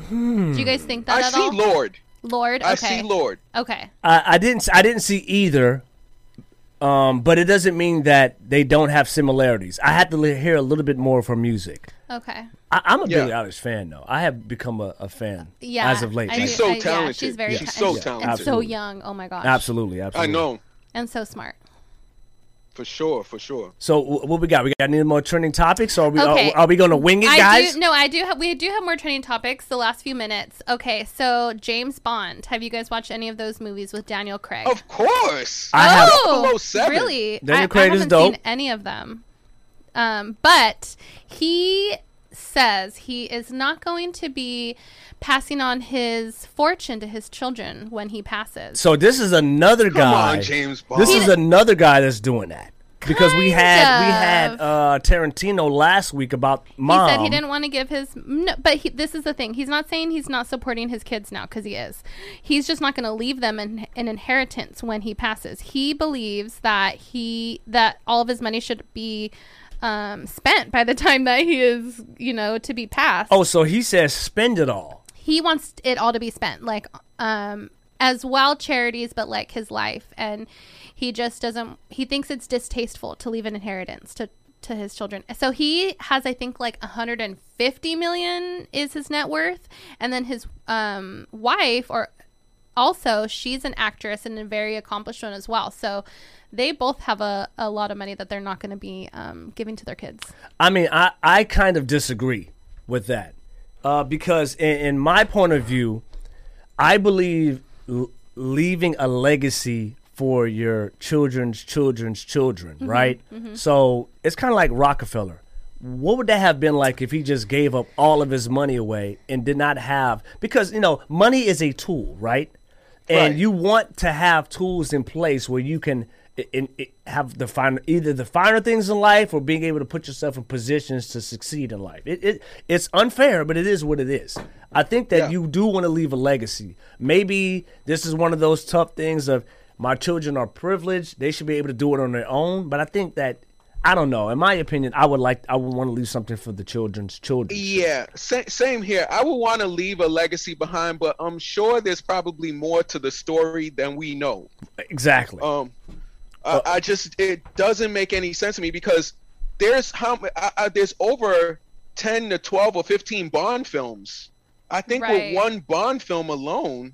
Do you guys think that I at see all? Lorde. Lorde. I Okay. see Lorde. Okay. I, I didn't. I didn't see either. Um, but it doesn't mean that they don't have similarities. I had to li- hear a little bit more of her music. Okay. I, I'm a Yeah. Billie Eilish fan, though. I have become a, a fan Yeah. as of late. She's so I- yeah, talented. she's very talented. She's ta- so and- talented. and so young. Oh my gosh. absolutely, Absolutely. I know And so smart. For sure, for sure. So what we got? We got any more trending topics, or are we Okay. are, are we going to wing it, I guys? do no, I do have we do have more trending topics the last few minutes. Okay, so James Bond. Have you guys watched any of those movies with Daniel Craig? Of course. I have. oh, 007. really? Daniel I, I Craig is haven't dope. seen any of them. Um, but he says he is not going to be passing on his fortune to his children when he passes. So this is another Come guy. on, James Bond. This is another guy that's doing that. Because we Kind had we had uh, Tarantino last week about mom. He said he didn't want to give his. No, but he, this is the thing. He's not saying he's not supporting his kids now because he is. He's just not going to leave them an, an inheritance when he passes. He believes that he that all of his money should be um, spent by the time that he is, you know, to be passed. Oh, so he says spend it all. He wants it all to be spent, like um, as well charities, but like his life, and he just doesn't. He thinks it's distasteful to leave an inheritance to to his children. So he has, I think, like 150 million is his net worth, and then his um, wife, or also she's an actress and a very accomplished one as well. So they both have a, a lot of money that they're not going to be um, giving to their kids. I mean, I, I kind of disagree with that uh, because, in, in my point of view, I believe l- leaving a legacy for your children's children's children, right? So it's kind of like Rockefeller. what would that have been like if he just gave up all of his money away and did not have because you know money is a tool right and Right. you want to have tools in place where you can in, i have the finer either the finer things in life or being able to put yourself in positions to succeed in life. It, it it's unfair but it is what it is. I think that Yeah. you do want to leave a legacy. Maybe this is one of those tough things of my children are privileged. They should be able to do it on their own. But i think that I don't know. In my opinion, I would like I would want to leave something for the children's children. Yeah, same here. I would want to leave a legacy behind, but I'm sure there's probably more to the story than we know. Exactly. Um, I, I just it doesn't make any sense to me because there's how m- I, I, there's over ten to twelve or fifteen Bond films. I think Right. with one Bond film alone,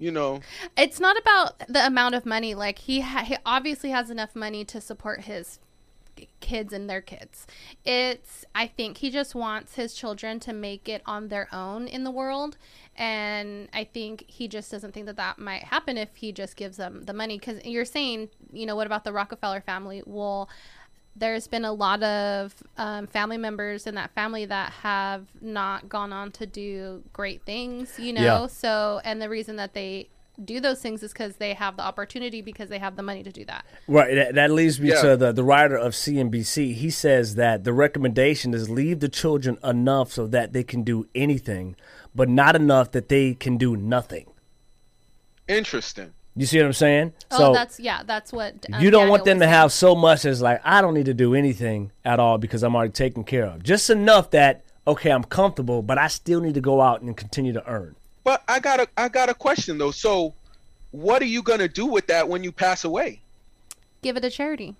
you know, It's not about the amount of money. Like he, ha- he obviously has enough money to support his kids and their kids. It's I think he just wants his children to make it on their own in the world and I think he just doesn't think that that might happen if he just gives them the money cuz you're saying, you know, what about the Rockefeller family? Well, there's been a lot of um, family members in that family that have not gone on to do great things, you know. Yeah. So, and the reason that they do those things is because they have the opportunity because they have the money to do that. Right. That, that leads me Yeah. to the, the writer of CNBC. He says that the recommendation is leave the children enough so that they can do anything, but not enough that they can do nothing. interesting. You see what I'm saying? oh, that's yeah, that's what um, you don't Daniel want them to saying. have so much as like I don't need to do anything at all because I'm already taken care of. Just enough that okay, I'm comfortable, but I still need to go out and continue to earn. But I got a I got a question though. So, what are you gonna do with that when you pass away? give it to charity.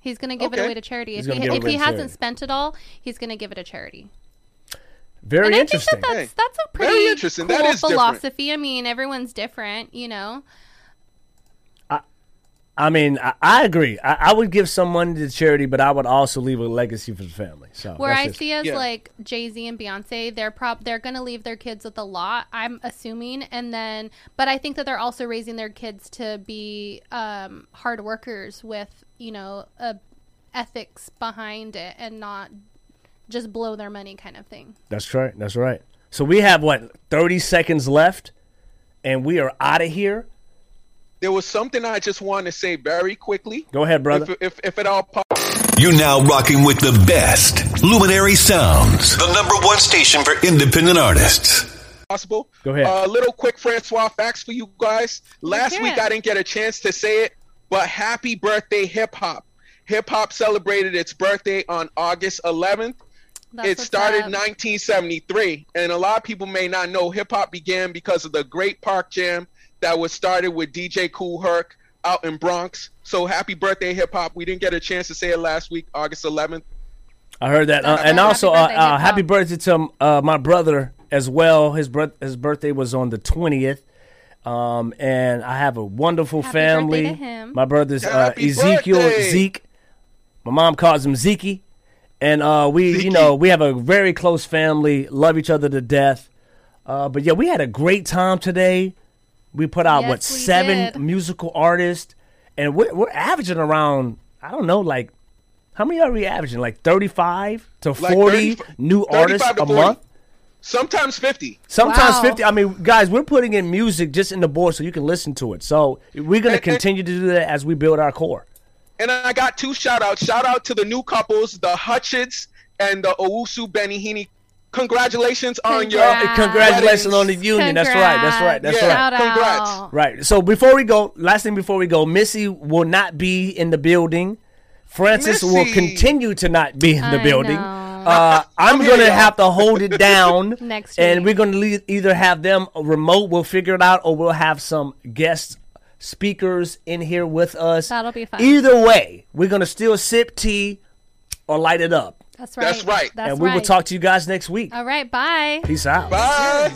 He's gonna give it away to charity. He's if he, if he hasn't charity. spent it all, he's gonna give it to charity. Very and interesting. I think that that's that's a pretty very interesting. cool That is different. philosophy. I mean, everyone's different, you know. I mean, I, I agree. I, I would give some money to charity, but I would also leave a legacy for the family. So Where I just- see as yeah. like Jay Z and Beyonce, they're prob they're gonna leave their kids with a lot. I'm assuming, and then, but I think that they're also raising their kids to be um, hard workers with you know a ethics behind it, and not just blow their money kind of thing. That's right. That's right. So we have what thirty seconds left, and we are out of here. There was something I just want to say very quickly. Go ahead, brother. If, if, if it all po- You're now rocking with the best Luminary Sounds, the number one station for independent artists. possible. Go ahead. A little quick Francois facts for you guys. Last hear week. I didn't get a chance to say it, but happy birthday, hip hop. Hip hop celebrated its birthday on August 11th. That's it started in 1973, and a lot of people may not know hip hop began because of the Great Park Jam that was started with DJ Kool Herc out in Bronx. So happy birthday, hip hop. We didn't get a chance to say it last week, August 11th. I heard that, uh, Happy and also happy uh, uh, birthday, happy birthday to uh, my brother as well. His birth his birthday was on the twentieth. Um, and I have a wonderful Happy birthday family. to him. My brother's uh, Ezekiel birthday. Zeke. My mom calls him Zeke, and uh, we you know we have a very close family. Love each other to death. Uh, but yeah, we had a great time today. We put out what Yes, we seven did. musical artists, and we're, we're averaging around I don't know like how many are we averaging? Like thirty-five to Like forty 30 new 35 artists to a 40. month. Sometimes 50. Sometimes Wow. fifty. I mean, guys, we're putting in music just in the board so you can listen to it. So we're gonna And- and- continue to do that as we build our core. And I got two shout outs. Shout out to the new couples, the Hutchins and the Owusu Benihini. Congratulations on your Congratulations on the union. That's right. That's right. That's Yeah. right. Shout Congrats. out. Right. So before we go, last thing before we go, Missy will not be in the building. Francis will continue to not be in the I building. know. Uh, I'm here, gonna y'all. have to hold it down Next and we're gonna le- either have them remote. We'll figure it out, or we'll have some guest speakers in here with us. That'll be fun. Either way, we're gonna still sip tea or light it up, That's right. That's right. That's and we will talk to you guys next week. All right. Bye. Peace out. Bye.